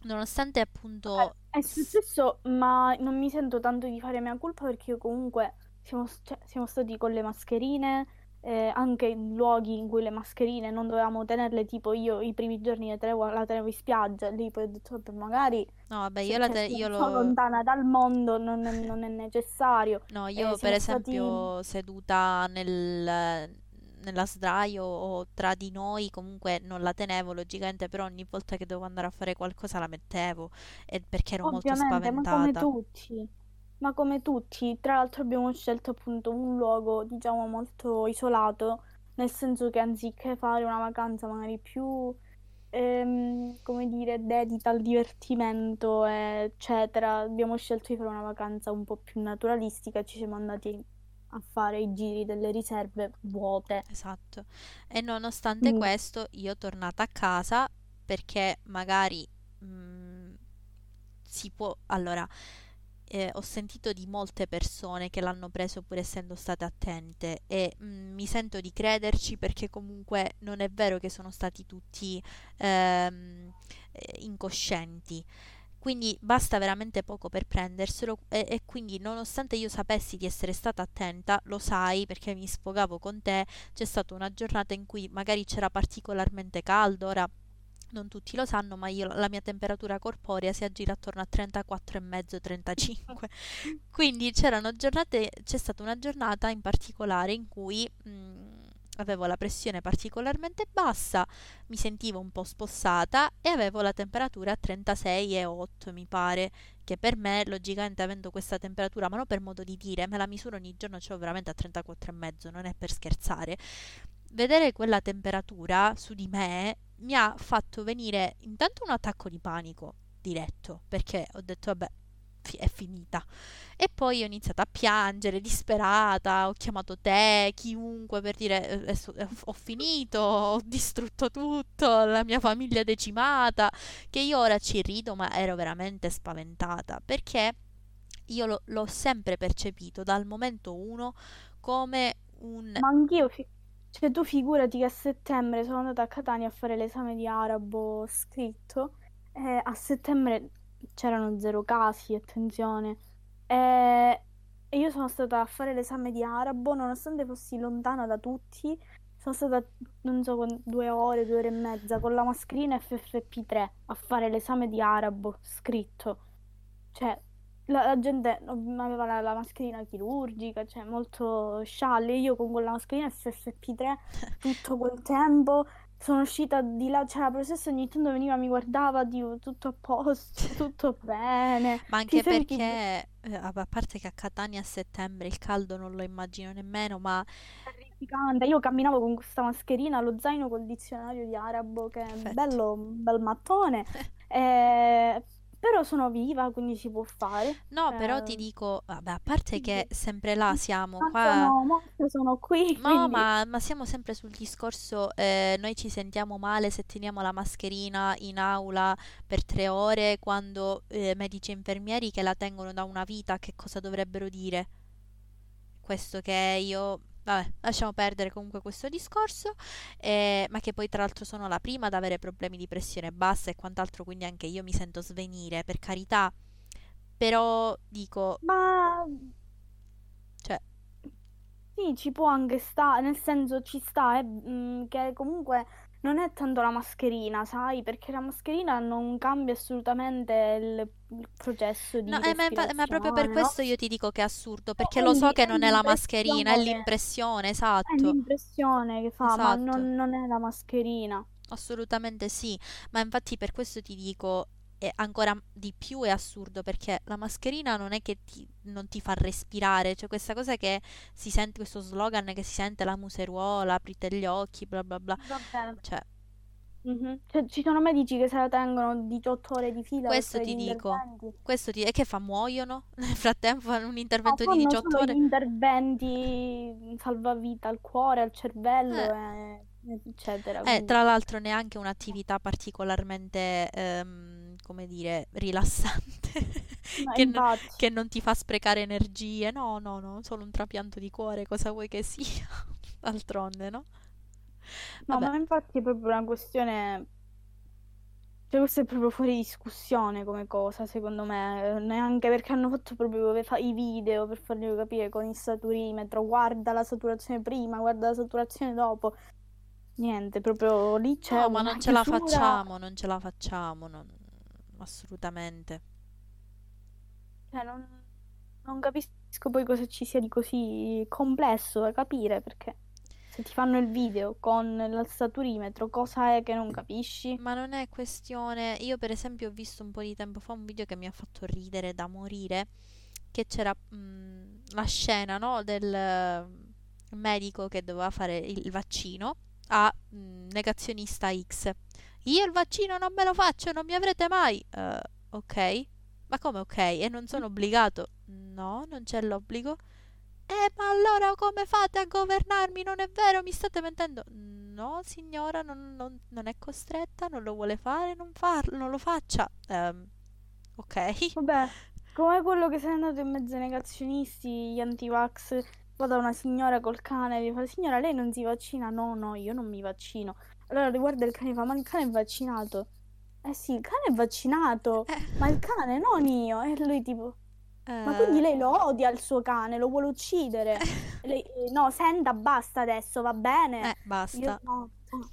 nonostante appunto... è s- successo, ma non mi sento tanto di fare mia colpa perché io comunque siamo, cioè, siamo stati con le mascherine, eh, anche in luoghi in cui le mascherine non dovevamo tenerle, tipo io i primi giorni le tenevo, la tenevo in spiaggia, lì poi ho detto, magari No, vabbè, io la te- io lo... lontana dal mondo non è, non è necessario. No, Eh, io per siamo stati... esempio seduta nel, nella sdraio o tra di noi comunque non la tenevo logicamente, però ogni volta che dovevo andare a fare qualcosa la mettevo e perché ero molto Ovviamente, ma come spaventata. tutti, ma come tutti, tra l'altro abbiamo scelto appunto un luogo, diciamo, molto isolato, nel senso che anziché fare una vacanza magari più, ehm, come dire, dedita al divertimento, eccetera, abbiamo scelto di fare una vacanza un po' più naturalistica ci siamo andati a fare i giri delle riserve vuote. Esatto. E nonostante Quindi, questo, io tornata a casa perché magari mm, si può... Allora, eh, ho sentito di molte persone che l'hanno preso pur essendo state attente e mm, mi sento di crederci perché comunque non è vero che sono stati tutti ehm, eh, incoscienti. Quindi basta veramente poco per prenderselo e, e quindi nonostante io sapessi di essere stata attenta, lo sai perché mi sfogavo con te, c'è stata una giornata in cui magari c'era particolarmente caldo, ora non tutti lo sanno, ma io la mia temperatura corporea si aggira attorno a 34,5-35. Quindi c'erano giornate, c'è stata una giornata in particolare in cui mh, avevo la pressione particolarmente bassa, mi sentivo un po' spossata e avevo la temperatura a 36,8 mi pare, che per me, logicamente avendo questa temperatura, ma non per modo di dire, me la misuro ogni giorno, ce l'ho veramente a 34,5, non è per scherzare. Vedere quella temperatura su di me mi ha fatto venire intanto un attacco di panico diretto, perché ho detto, vabbè, è finita. E poi ho iniziato a piangere, disperata, ho chiamato te, chiunque per dire "Eh, eh, ho finito, ho distrutto tutto, la mia famiglia è decimata, che io ora ci rido, ma ero veramente spaventata, perché io lo- l'ho sempre percepito dal momento uno come un... ma anch'io, fi- cioè tu figurati che a settembre sono andata a Catania a fare l'esame di arabo scritto e a settembre c'erano zero casi, attenzione. E, e io sono stata a fare l'esame di arabo, nonostante fossi lontana da tutti, sono stata, non so, due ore, due ore e mezza con la mascherina FFP3 a fare l'esame di arabo scritto. Cioè, la, la gente aveva la, la mascherina chirurgica, cioè molto scialle. Io con quella mascherina FFP3 tutto quel tempo sono uscita di là, cioè la professoressa ogni tanto veniva, mi guardava, dico tutto a posto, tutto bene. Ma anche senti perché, eh, a parte che a Catania a settembre il caldo non lo immagino nemmeno, ma. Io camminavo con questa mascherina, lo zaino col dizionario di arabo, che è perfetto. bello, un bel mattone, eh, però sono viva, quindi si può fare. No, però ti Eh, dico, vabbè, a parte che sempre là siamo, ma qua sono morte, sono qui, No, quindi ma, ma siamo sempre sul discorso, eh, noi ci sentiamo male se teniamo la mascherina in aula per tre ore quando eh, medici e infermieri che la tengono da una vita, che cosa dovrebbero dire? Questo che io... Vabbè, lasciamo perdere comunque questo discorso, eh, ma che poi tra l'altro sono la prima ad avere problemi di pressione bassa e quant'altro, quindi anche io mi sento svenire, per carità, però dico, ma cioè, Sì, ci può anche stare, nel senso ci sta, eh, che comunque non è tanto la mascherina, sai, perché la mascherina non cambia assolutamente il, il processo No, di eh, ma, infa- ma proprio per no? questo io ti dico che è assurdo, E perché lo so che non è la mascherina, è l'impressione, l'impressione, è esatto, l'impressione che fa, ma esatto, non, non è la mascherina. assolutamente sì, ma infatti per questo ti dico, è ancora di più è assurdo, perché la mascherina non è che ti- non ti fa respirare, cioè questa cosa che si sente, questo slogan che si sente la museruola, aprite gli occhi, bla bla bla, cioè Mhm. Cioè, ci sono medici che se la tengono 18 ore di fila questo ti dico, questo ti... e che fa, muoiono? Nel frattempo fanno un intervento di fanno 18 solo gli ore? interventi salvavita al cuore, al cervello, Eh. e- eccetera. Eh, tra l'altro neanche un'attività particolarmente, ehm, come dire, rilassante, che, n- infatti, che non ti fa sprecare energie. No, no, no, solo un trapianto di cuore, cosa vuoi che sia? D'altronde, no? no, Vabbè, ma infatti è proprio una questione, cioè questo è proprio fuori discussione come cosa, secondo me, neanche perché hanno fatto proprio i video per farglielo capire con il saturimetro, guarda la saturazione prima, guarda la saturazione dopo. Niente, proprio lì c'è no, ma non ce la facciamo, non ce la facciamo, non- assolutamente. Cioè, non, non capisco poi cosa ci sia di così complesso da capire perché. Se ti fanno il video con l'alzaturimetro, cosa è che non capisci? Ma non è questione. Io, per esempio, ho visto un po' di tempo fa un video che mi ha fatto ridere da morire. Che c'era mh, la scena, no? Del medico che doveva fare il vaccino a mh, negazionista X. Io il vaccino non me lo faccio, non mi avrete mai. Uh, ok. Ma come ok? E non sono obbligato? No, non c'è l'obbligo. Eh, ma allora come fate a governarmi? Non è vero, mi state mentendo. No, signora, non, non, non è costretta, non lo vuole fare, non, farlo, non lo faccia. Um, ok. Vabbè, come quello che sei andato in mezzo ai negazionisti, gli antivax, va da una signora col cane e gli fa, signora, lei non si vaccina? No, no, io non mi vaccino. Allora riguarda il cane e fa, ma il cane è vaccinato. Eh sì, il cane è vaccinato, eh. ma il cane non io. E lui tipo... Ma quindi lei lo Eh, odia il suo cane, lo vuole uccidere? Lei, eh, no, senta, basta adesso, va bene? eh, Io basta. no,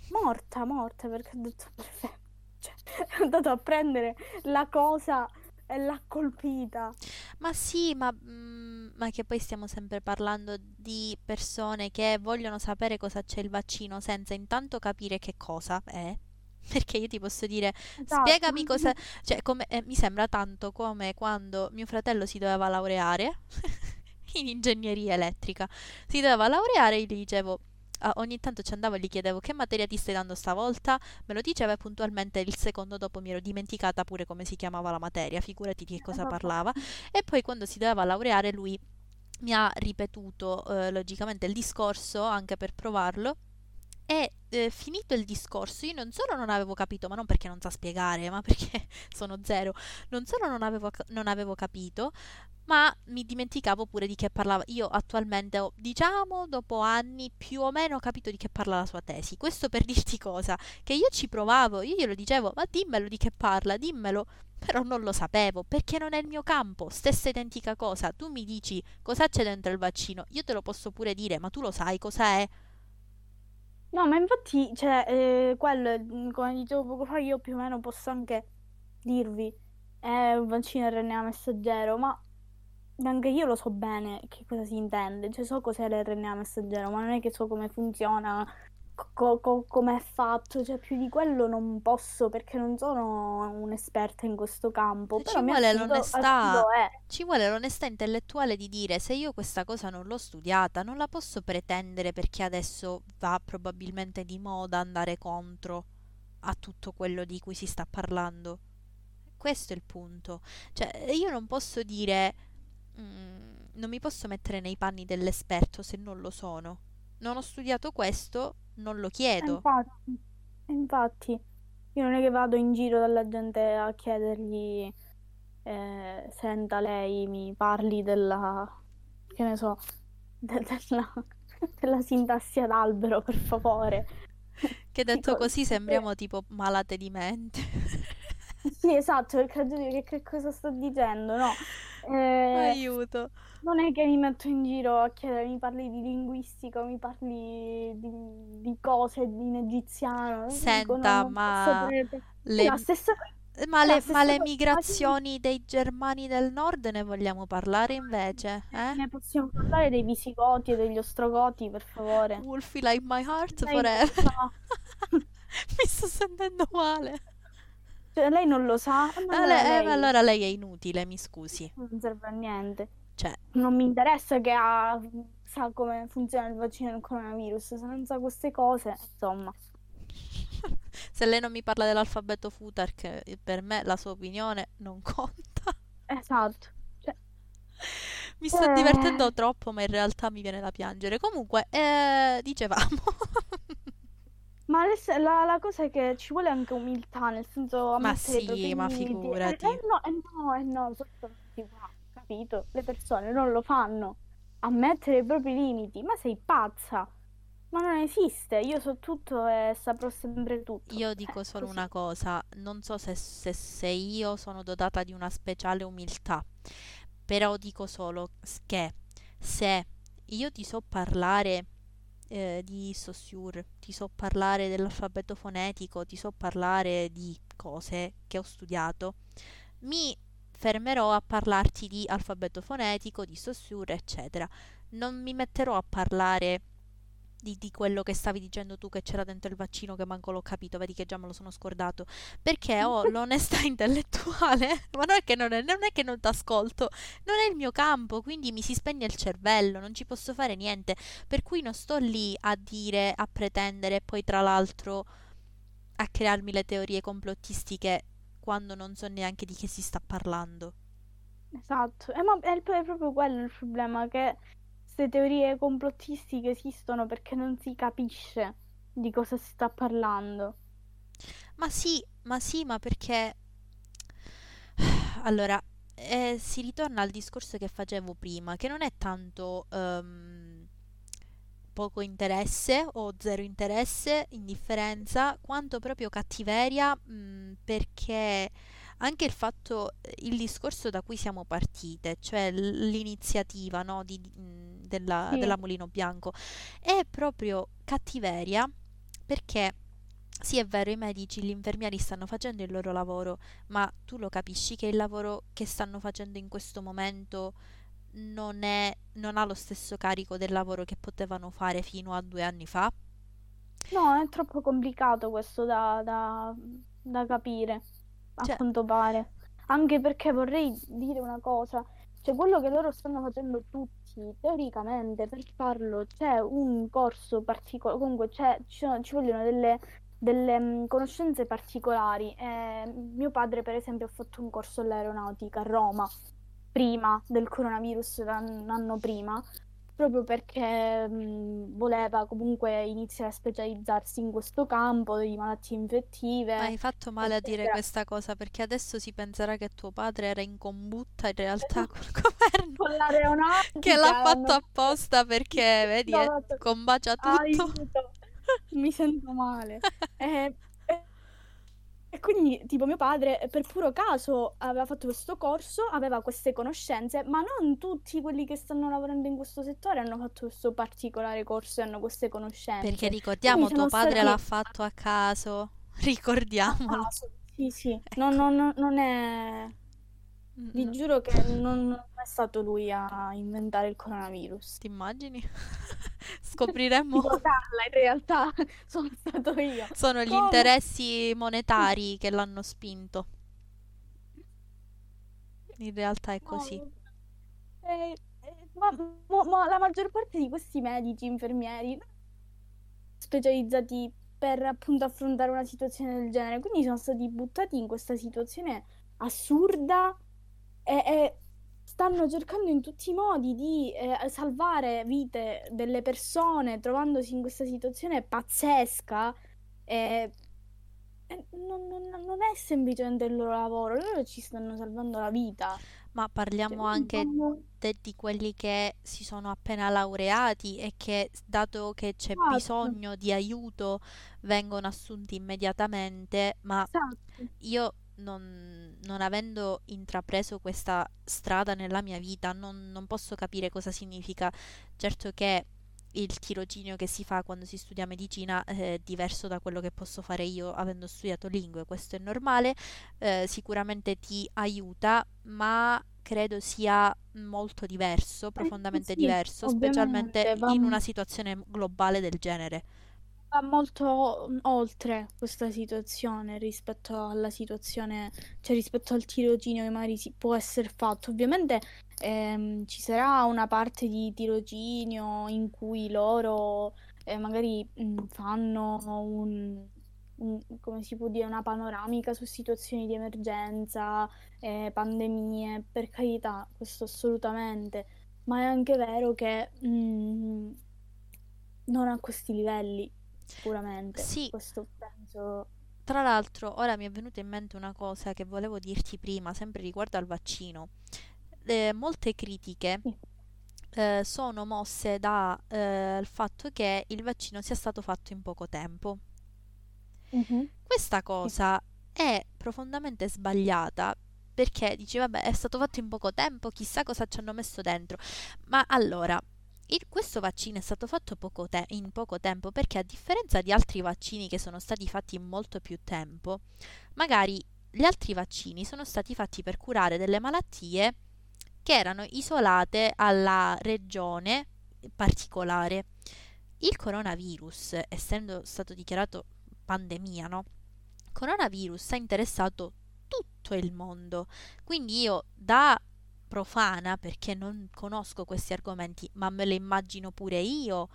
morta, morta, perché ho detto perfetto. Cioè, è andato a prendere la cosa e l'ha colpita. Ma sì, ma, mm, ma che poi stiamo sempre parlando di persone che vogliono sapere cosa c'è il vaccino senza intanto capire che cosa è. Perché io ti posso dire, Esatto. spiegami cosa... Cioè, come, eh, mi sembra tanto come quando mio fratello si doveva laureare in ingegneria elettrica. Si doveva laureare e gli dicevo... ah, ogni tanto ci andavo e gli chiedevo che materia ti stai dando stavolta, me lo diceva e puntualmente il secondo dopo mi ero dimenticata pure come si chiamava la materia, figurati di che cosa vabbè. parlava. E poi quando si doveva laureare lui mi ha ripetuto eh, logicamente il discorso anche per provarlo e eh, finito il discorso io non solo non avevo capito, ma non perché non sa spiegare, ma perché sono zero, non solo non avevo, non avevo capito, ma mi dimenticavo pure di che parlava. Io attualmente ho, diciamo, dopo anni più o meno capito di che parla la sua tesi. Questo per dirti cosa, che io ci provavo, io glielo dicevo, ma dimmelo di che parla, dimmelo. Però non lo sapevo perché non è il mio campo, stessa identica cosa. Tu mi dici cosa c'è dentro il vaccino, io te lo posso pure dire, ma tu lo sai cosa è? No, ma infatti, cioè, eh, quello, mm, come dicevo poco fa, io più o meno posso anche dirvi, è un vaccino RNA messaggero, ma anche io lo so bene che cosa si intende, cioè so cos'è l'RNA messaggero, ma non è che so come funziona, co- co- come è fatto, cioè più di quello non posso perché non sono un'esperta in questo campo, Ci però vuole affido, l'onestà, ci vuole l'onestà intellettuale di dire se io questa cosa non l'ho studiata, non la posso pretendere perché adesso va probabilmente di moda andare contro a tutto quello di cui si sta parlando. Questo è il punto. Cioè, io non posso dire, mm, non mi posso mettere nei panni dell'esperto se non lo sono. Non ho studiato questo, non lo chiedo. infatti, infatti, io non è che vado in giro dalla gente a chiedergli, eh, senta, lei mi parli della, che ne so, de- della, della sintassi ad albero, per favore. Che detto così se- sembriamo tipo malate di mente. Sì, esatto, perché detto che, che cosa sto dicendo, no? Eh, Aiuto. non è che mi metto in giro a chiedere, mi parli di linguistica, mi parli di, di cose in egiziano. Dico, no, Senta, posso ma le, stessa, ma le, ma le migrazioni dei germani del nord ne vogliamo parlare invece? Eh? Ne possiamo parlare dei visigoti e degli ostrogoti, per favore. Wolfie like my heart forever. Mi sto sentendo male. Cioè, lei non lo sa, Eh, allora eh, ma lei allora lei è inutile, mi scusi. non serve a niente. Cioè, Non mi interessa che ha- sa come funziona il vaccino del coronavirus, se non sa queste cose, insomma. se lei non mi parla dell'alfabeto Futark, eh, per me la sua opinione non conta. Esatto. Cioè, Mi sto eh, divertendo troppo, ma in realtà mi viene da piangere. Comunque, eh, dicevamo. Ma la, la cosa è che ci vuole anche umiltà, nel senso Ma i propri sì, ma limiti. Eh, figurati. eh no, eh no, eh no, capito? Le persone non lo fanno. Ammettere i propri limiti. Ma sei pazza? Ma non esiste. Io so tutto e saprò sempre tutto. Io Eh, dico solo così. una cosa, non so se, se- se io sono dotata di una speciale umiltà, però dico solo che se io ti so parlare eh, di Saussure, ti so parlare dell'alfabeto fonetico, ti so parlare di cose che ho studiato, mi fermerò a parlarti di alfabeto fonetico, di Saussure, eccetera. Non mi metterò a parlare di, di, quello che stavi dicendo tu che c'era dentro il vaccino che manco l'ho capito, vedi che già me lo sono scordato, perché ho l'onestà intellettuale, ma non è che non, è, non, è che non ti ascolto, non è il mio campo, quindi mi si spegne il cervello, non ci posso fare niente, per cui non sto lì a dire, a pretendere e poi tra l'altro a crearmi le teorie complottistiche quando non so neanche di che si sta parlando. Esatto, eh, ma è, è proprio quello il problema, che queste teorie complottistiche esistono perché non si capisce di cosa si sta parlando. Ma sì, ma sì, ma perché... Allora, eh, si ritorna al discorso che facevo prima, che non è tanto um, poco interesse o zero interesse, indifferenza, quanto proprio cattiveria, mh, mm, perché anche il fatto, il discorso da cui siamo partite, cioè l'iniziativa no, di, della, sì. della Mulino Bianco, è proprio cattiveria perché sì, è vero, i medici, gli infermieri stanno facendo il loro lavoro, ma tu lo capisci che il lavoro che stanno facendo in questo momento non, è, non ha lo stesso carico del lavoro che potevano fare fino a due anni fa? No, è troppo complicato questo da, da, da capire a cioè... quanto pare. Anche perché vorrei dire una cosa, cioè quello che loro stanno facendo tutti, teoricamente, per farlo c'è un corso particolare, comunque ci, vogliono delle, delle um, conoscenze particolari. Eh, mio padre, per esempio, ha fatto un corso all'aeronautica a Roma, prima del coronavirus, un anno prima, proprio perché mh, voleva comunque iniziare a specializzarsi in questo campo di malattie infettive. Ma hai fatto male a dire questa cosa perché adesso si penserà che tuo padre era in combutta in realtà col governo. Con l'aeronautica. Che l'ha fatto apposta perché, vedi, eh, combacia tutto. Aiuto. Mi sento male. eh, e quindi, tipo, mio padre per puro caso aveva fatto questo corso, aveva queste conoscenze, ma non tutti quelli che stanno lavorando in questo settore hanno fatto questo particolare corso e hanno queste conoscenze. Perché ricordiamo, tuo padre stati... l'ha fatto a caso, ricordiamolo. A caso. Sì, sì, ecco. non, non, non è... Vi giuro che non, è stato lui a inventare il coronavirus. Ti immagini? Scopriremmo. Carla, in realtà sono stato io. Sono gli interessi monetari che l'hanno spinto. In realtà è così. No. Eh, eh, ma, ma, ma la maggior parte di questi medici, infermieri, specializzati per appunto affrontare una situazione del genere, quindi sono stati buttati in questa situazione assurda e, e stanno cercando in tutti i modi di eh, salvare vite delle persone trovandosi in questa situazione pazzesca. E, e non, non, non, è semplicemente il loro lavoro, loro ci stanno salvando la vita. Ma parliamo cioè, anche de- di quelli che si sono appena laureati e che, dato che c'è esatto. bisogno di aiuto, vengono assunti immediatamente. Ma esatto. io non, non, avendo intrapreso questa strada nella mia vita, non, non, posso capire cosa significa. Certo che il tirocinio che si fa quando si studia medicina è diverso da quello che posso fare io avendo studiato lingue, questo è normale, eh, sicuramente ti aiuta, ma credo sia molto diverso, eh, profondamente eh, sì, diverso, specialmente in una situazione globale del genere va molto oltre questa situazione rispetto alla situazione, cioè rispetto al tirocinio che magari si può essere fatto. Ovviamente ehm, ci sarà una parte di tirocinio in cui loro eh, magari mh, mm, fanno un, un, come si può dire, una panoramica su situazioni di emergenza, eh, pandemie, per carità, questo assolutamente, ma è anche vero che mh, mm, non a questi livelli sicuramente. Sì. Questo penso... Tra l'altro, ora mi è venuta in mente una cosa che volevo dirti prima, sempre riguardo al vaccino. Eh, molte critiche eh, sono mosse dal eh, fatto che il vaccino sia stato fatto in poco tempo. Mm-hmm. Questa cosa è profondamente sbagliata perché dici, vabbè, è stato fatto in poco tempo, chissà cosa ci hanno messo dentro. Ma allora, il, questo vaccino è stato fatto poco te- in poco tempo perché a differenza di altri vaccini che sono stati fatti in molto più tempo, magari gli altri vaccini sono stati fatti per curare delle malattie che erano isolate alla regione particolare. il coronavirus, essendo stato dichiarato pandemia, no? Coronavirus ha interessato tutto il mondo. Quindi io da profana, perché non conosco questi argomenti, ma me lo immagino pure io,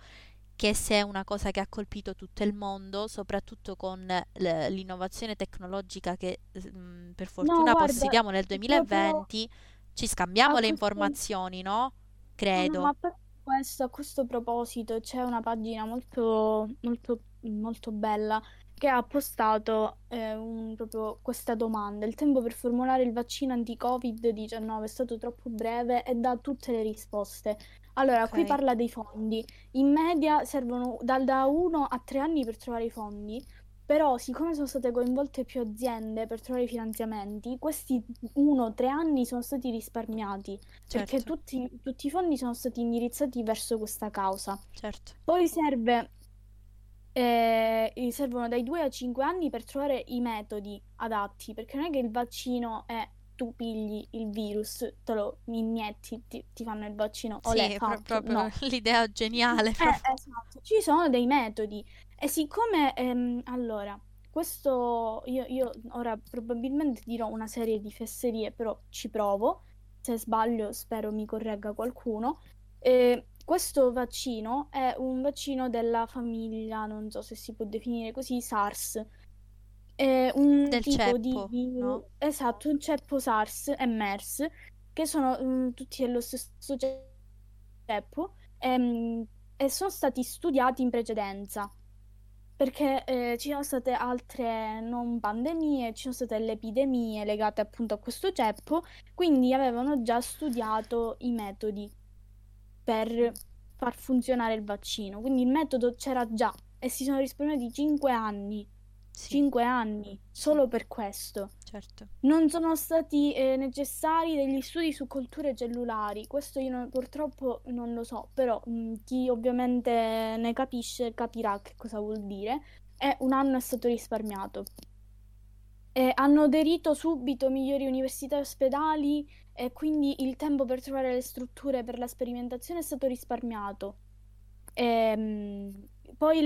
che se è una cosa che ha colpito tutto il mondo, soprattutto con l'innovazione tecnologica che mm, per fortuna no, guarda, possediamo nel 2020, proprio... ci scambiamo le informazioni, no? Credo. No, ma per questo, a questo proposito c'è una pagina molto, molto, molto bella che ha postato eh, un, proprio questa domanda. Il tempo per formulare il vaccino anti-Covid-19 è stato troppo breve e dà tutte le risposte. Allora, okay. qui parla dei fondi. In media servono dal da 1 a 3 anni per trovare i fondi, però siccome sono state coinvolte più aziende per trovare i finanziamenti, questi 1-3 anni sono stati risparmiati, certo. perché tutti, tutti i fondi sono stati indirizzati verso questa causa. Certo. Poi serve eh, servono dai 2 a 5 anni per trovare i metodi adatti, perché non è che il vaccino è tu pigli il virus, te lo inietti, ti, ti fanno il vaccino. Sì, è pro- proprio no. l'idea geniale. Eh, esatto, ci sono dei metodi. E siccome, ehm, allora, questo io, io, ora probabilmente dirò una serie di fesserie, però ci provo. Se sbaglio, spero mi corregga qualcuno. Eh, questo vaccino è un vaccino della famiglia, non so se si può definire così, SARS. È un Del tipo ceppo, di... no? Esatto, un ceppo SARS e MERS, che sono mm, tutti dello stesso ceppo, ehm, e sono stati studiati in precedenza. Perché eh, ci sono state altre non pandemie, ci sono state le epidemie legate appunto a questo ceppo, quindi avevano già studiato i metodi per far funzionare il vaccino. Quindi il metodo c'era già e si sono risparmiati 5 anni. Sì. 5 anni solo per questo. Certo. Non sono stati eh, necessari degli studi su colture cellulari. Questo io non, purtroppo non lo so, però mh, mm, chi ovviamente ne capisce capirà che cosa vuol dire. E un anno è stato risparmiato. E hanno aderito subito migliori università e ospedali e quindi il tempo per trovare le strutture per la sperimentazione è stato risparmiato. E, ehm, poi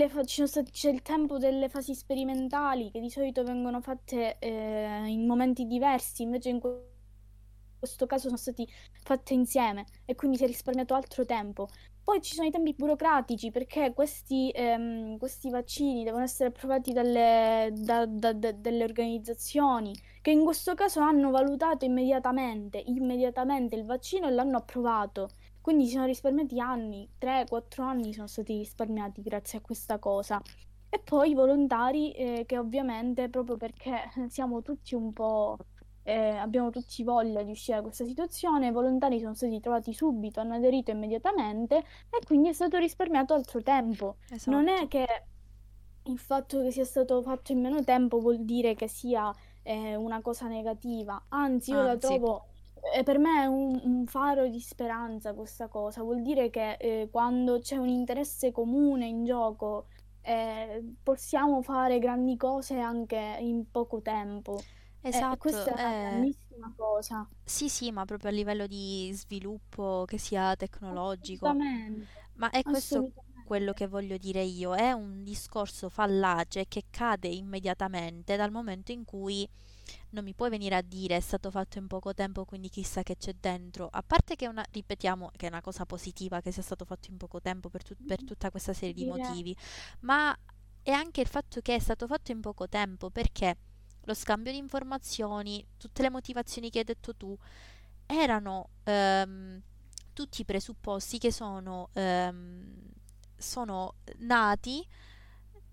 stati, c'è il tempo delle fasi sperimentali che di solito vengono fatte eh, in momenti diversi, invece in questo caso sono stati fatte insieme e quindi si è risparmiato altro tempo. Poi ci sono i tempi burocratici perché questi, ehm, questi vaccini devono essere approvati dalle, da, da, da, dalle organizzazioni che in questo caso hanno valutato immediatamente, immediatamente il vaccino e l'hanno approvato. Quindi si sono risparmiati anni, 3-4 anni sono stati risparmiati grazie a questa cosa. E poi i volontari eh, che ovviamente proprio perché siamo tutti un po' eh, abbiamo tutti voglia di uscire da questa situazione, i volontari sono stati trovati subito, hanno aderito immediatamente e quindi è stato risparmiato altro tempo. Esatto. Non è esatto. che il fatto che sia stato fatto in meno tempo vuol dire che sia eh, una cosa negativa, anzi io Anzi. la trovo... Eh, per me è un, un, faro di speranza questa cosa, vuol dire che eh, quando c'è un interesse comune in gioco eh, possiamo fare grandi cose anche in poco tempo. Eh, Esatto, questa è una eh, grandissima cosa. sì, sì, ma proprio a livello di sviluppo che sia tecnologico. Assolutamente, Ma è questo quello che voglio dire io, è un discorso fallace che cade immediatamente dal momento in cui non mi puoi venire a dire è stato fatto in poco tempo, quindi chissà che c'è dentro. A parte che una, ripetiamo, che è una cosa positiva che sia stato fatto in poco tempo per, tut- per tutta questa serie di motivi, ma è anche il fatto che è stato fatto in poco tempo perché lo scambio di informazioni, tutte le motivazioni che hai detto tu, erano ehm, tutti presupposti che sono, ehm, sono nati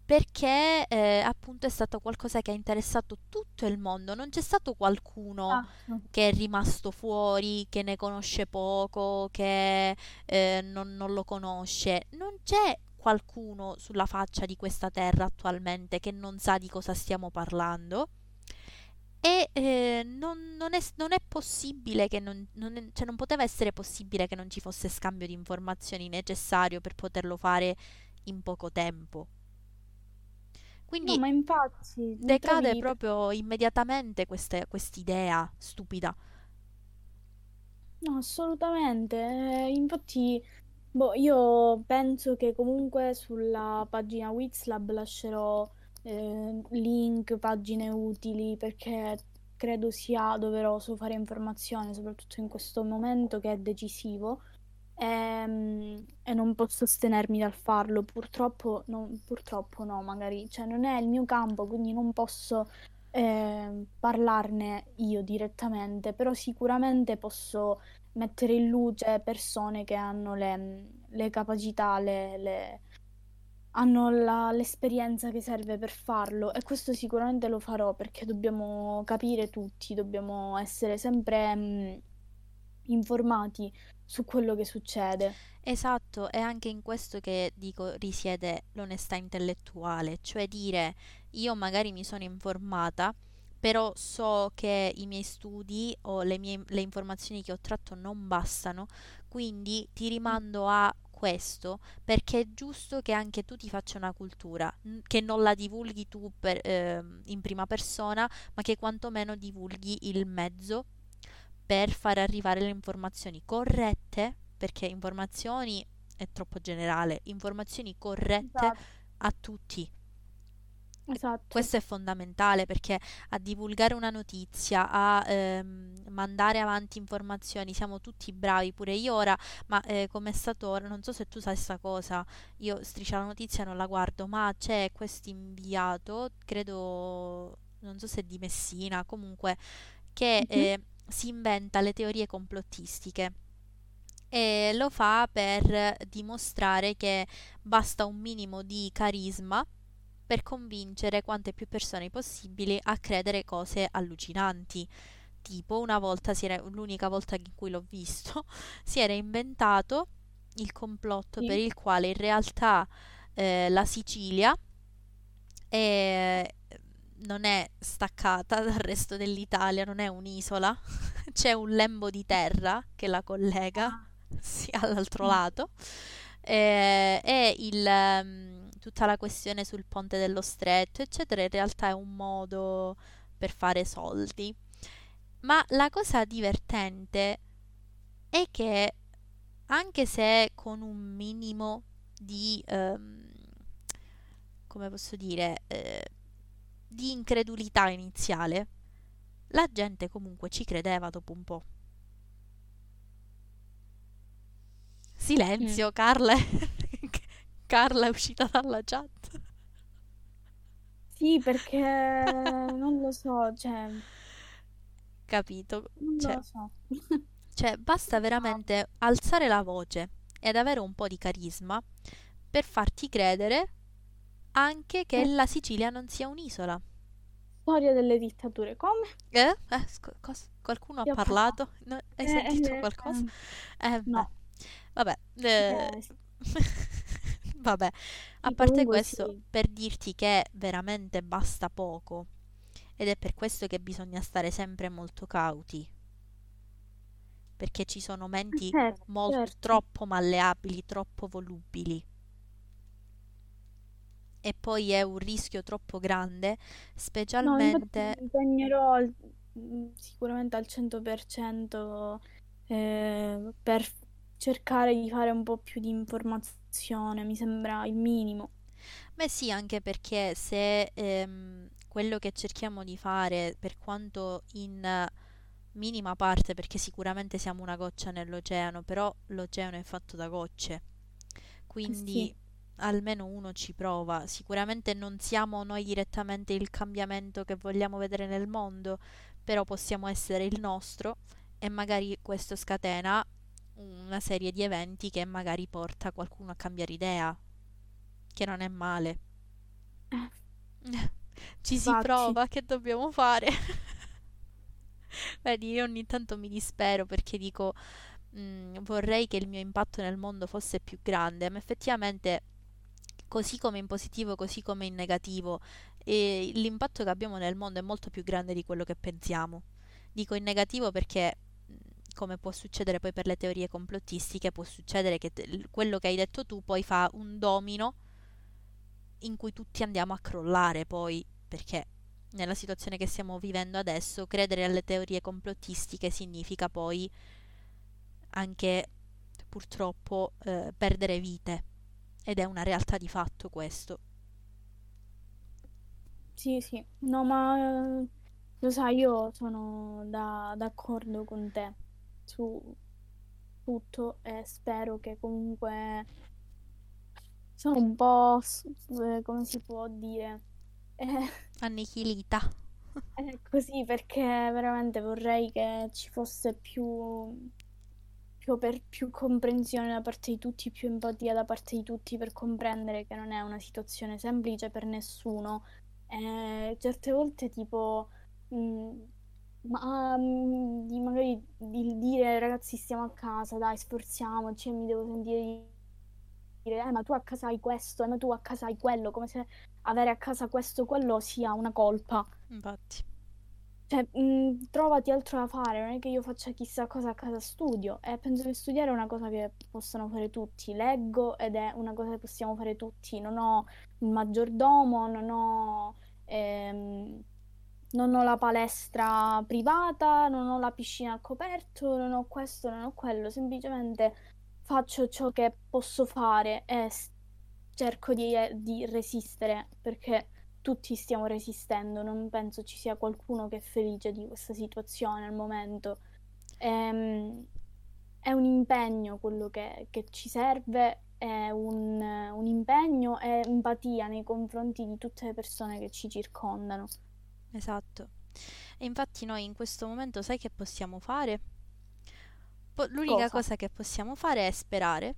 perché eh, appunto è stato qualcosa che ha interessato tutto il mondo, non c'è stato qualcuno ah, che è rimasto fuori, che ne conosce poco, che eh, non, non lo conosce, non c'è qualcuno sulla faccia di questa terra attualmente che non sa di cosa stiamo parlando e eh, non, non è, non è possibile che non, non è- cioè non poteva essere possibile che non ci fosse scambio di informazioni necessario per poterlo fare in poco tempo. No, Quindi ma infatti, decade trovi... proprio immediatamente queste- quest'idea stupida. No, assolutamente. Eh, infatti, Boh, io penso che comunque sulla pagina Wixlab lascerò eh, link, pagine utili perché credo sia doveroso fare informazione, soprattutto in questo momento che è decisivo e, e non posso astenermi dal farlo. Purtroppo, non, purtroppo no, magari, cioè non è il mio campo, quindi non posso eh, parlarne io direttamente, però sicuramente posso mettere in luce persone che hanno le, le capacità, le, le- hanno la- l'esperienza che serve per farlo e questo sicuramente lo farò perché dobbiamo capire tutti, dobbiamo essere sempre mh, informati su quello che succede. Esatto, è anche in questo che dico risiede l'onestà intellettuale, cioè dire io magari mi sono informata, però so che i miei studi o le mie, le informazioni che ho tratto non bastano, quindi ti rimando a questo perché è giusto che anche tu ti faccia una cultura, che non la divulghi tu per- ehm, in prima persona, ma che quantomeno divulghi il mezzo per far arrivare le informazioni corrette, perché informazioni è troppo generale, informazioni corrette Esatto. a tutti. Esatto. Questo è fondamentale perché a divulgare una notizia, a ehm, mandare avanti informazioni, siamo tutti bravi, pure io ora, ma eh, come è stato ora, non so se tu sai sta cosa, io Striscia la notizia non la guardo, ma c'è questo inviato, credo, non so se è di Messina, comunque, che Mhm. eh, si inventa le teorie complottistiche e lo fa per dimostrare che basta un minimo di carisma per convincere quante più persone possibili a credere cose allucinanti. Tipo, una volta, si era, l'unica volta in cui l'ho visto, si era inventato il complotto per Sì. il quale in realtà eh, la Sicilia è- non è staccata dal resto dell'Italia, non è un'isola, c'è un lembo di terra che la collega Ah, sia all'altro mm. lato eh, e il, ehm, tutta la questione sul ponte dello stretto, eccetera, in realtà è un modo per fare soldi. Ma la cosa divertente è che anche se con un minimo di, ehm, come posso dire, eh, di incredulità iniziale, la gente comunque ci credeva dopo un po'. Mm. Silenzio, Carla è... Carla è uscita dalla chat. Sì, perché non lo so, cioè, Capito? non Cioè, lo so. cioè, basta veramente alzare la voce ed avere un po' di carisma per farti credere anche che eh, la Sicilia non sia un'isola. storia delle dittature, come? Eh? Eh, sc- qualcuno ha Che ho parlato? parlato? No, hai Eh, sentito eh, qualcosa? eh, Eh, no, vabbè. eh, Eh, sì, Vabbè, a parte questo, sì. per dirti che veramente basta poco ed è per questo che bisogna stare sempre molto cauti, perché ci sono Eh, menti Certo, molto, certo. troppo malleabili, troppo volubili e poi è un rischio troppo grande, No, specialmente mi impegnerò al- mm, sicuramente al 100% eh, per cercare di fare un po' più di informazione, mi sembra il minimo. Beh sì, anche perché se ehm, quello che cerchiamo di fare, per quanto in minima parte, perché sicuramente siamo una goccia nell'oceano, però l'oceano è fatto da gocce, Eh quindi sì, almeno uno ci prova. Sicuramente non siamo noi direttamente il cambiamento che vogliamo vedere nel mondo, però possiamo essere il nostro e magari questo scatena una serie di eventi che magari porta qualcuno a cambiare idea, che non è male. Ci si infatti. prova, che dobbiamo fare? Vedi, io ogni tanto mi dispero perché dico, "Mm, vorrei che il mio impatto nel mondo fosse più grande, ma effettivamente, così come in positivo, così come in negativo, l'impatto che abbiamo nel mondo è molto più grande di quello che pensiamo. Dico in negativo perché, come può succedere poi per le teorie complottistiche, può succedere che te- quello che hai detto tu poi fa un domino in cui tutti andiamo a crollare poi, perché nella situazione che stiamo vivendo adesso, credere alle teorie complottistiche significa poi anche purtroppo eh, perdere vite. Ed è una realtà di fatto questo. Sì, sì, no, ma eh, lo sai, io sono da- d'accordo con te su tutto e spero che comunque sono un po', eh, come si può dire, eh, annichilita. È così perché veramente vorrei che ci fosse più, più, per, più comprensione da parte di tutti, più empatia da parte di tutti per comprendere che non è una situazione semplice per nessuno. E certe volte tipo... Mh, ma mh, di magari di dire ragazzi stiamo a casa, dai sforziamoci e mi devo sentire di dire eh ma tu a casa hai questo, eh ma tu a casa hai quello, come se avere a casa questo o quello sia una colpa. Infatti. Cioè, mh, trovati altro da fare, non è che io faccia chissà cosa a casa studio e penso che studiare è una cosa che possono fare tutti, leggo ed è una cosa che possiamo fare tutti, non ho il maggiordomo, non ho, ehm, non ho la palestra privata, non ho la piscina al coperto, non ho questo, non ho quello, semplicemente faccio ciò che posso fare e cerco di, eh, di resistere perché tutti stiamo resistendo, non penso ci sia qualcuno che è felice di questa situazione al momento. Ehm, è un impegno quello che, che ci serve, è un, un impegno e empatia nei confronti di tutte le persone che ci circondano. Esatto. E infatti noi in questo momento sai che possiamo fare? Po- l'unica cosa? cosa che possiamo fare è sperare.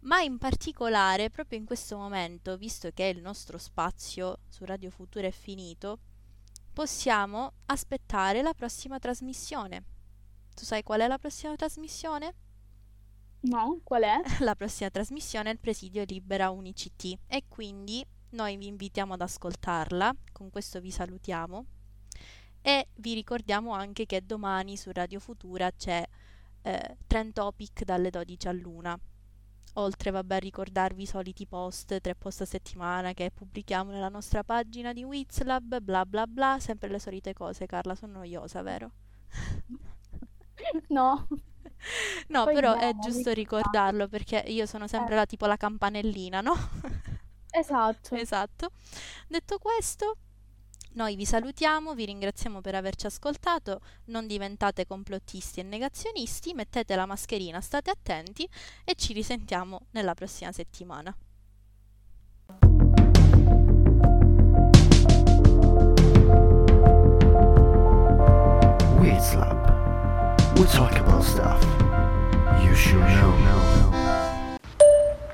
Ma in particolare, proprio in questo momento, visto che il nostro spazio su Radio Futura è finito, possiamo aspettare la prossima trasmissione. Tu sai qual è la prossima trasmissione? No, qual è? La prossima trasmissione è il Presidio Libera UniCT e quindi noi vi invitiamo ad ascoltarla, con questo vi salutiamo e vi ricordiamo anche che domani su Radio Futura c'è eh, Trend Topic dalle 12 all'una. Oltre vabbè, a ricordarvi i soliti post, tre post a settimana che pubblichiamo nella nostra pagina di Wizlab, bla bla bla, sempre le solite cose, Carla, sono noiosa, vero? No. No, Poi però è giusto ricordarlo perché io sono sempre eh. la, tipo la campanellina, no? Esatto. esatto. Detto questo, noi vi salutiamo, vi ringraziamo per averci ascoltato, non diventate complottisti e negazionisti, mettete la mascherina, state attenti e ci risentiamo nella prossima settimana. We talk about stuff you should know.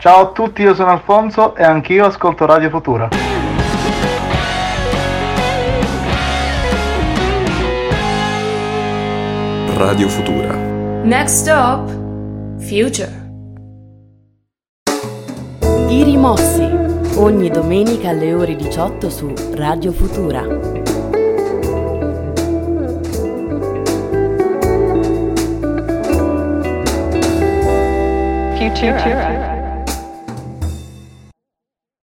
Ciao a tutti, io sono Alfonso e anch'io ascolto Radio Futura. Radio Futura. Next stop, Future. I rimossi, ogni domenica alle ore 18 su Radio Futura. Futura. Futura.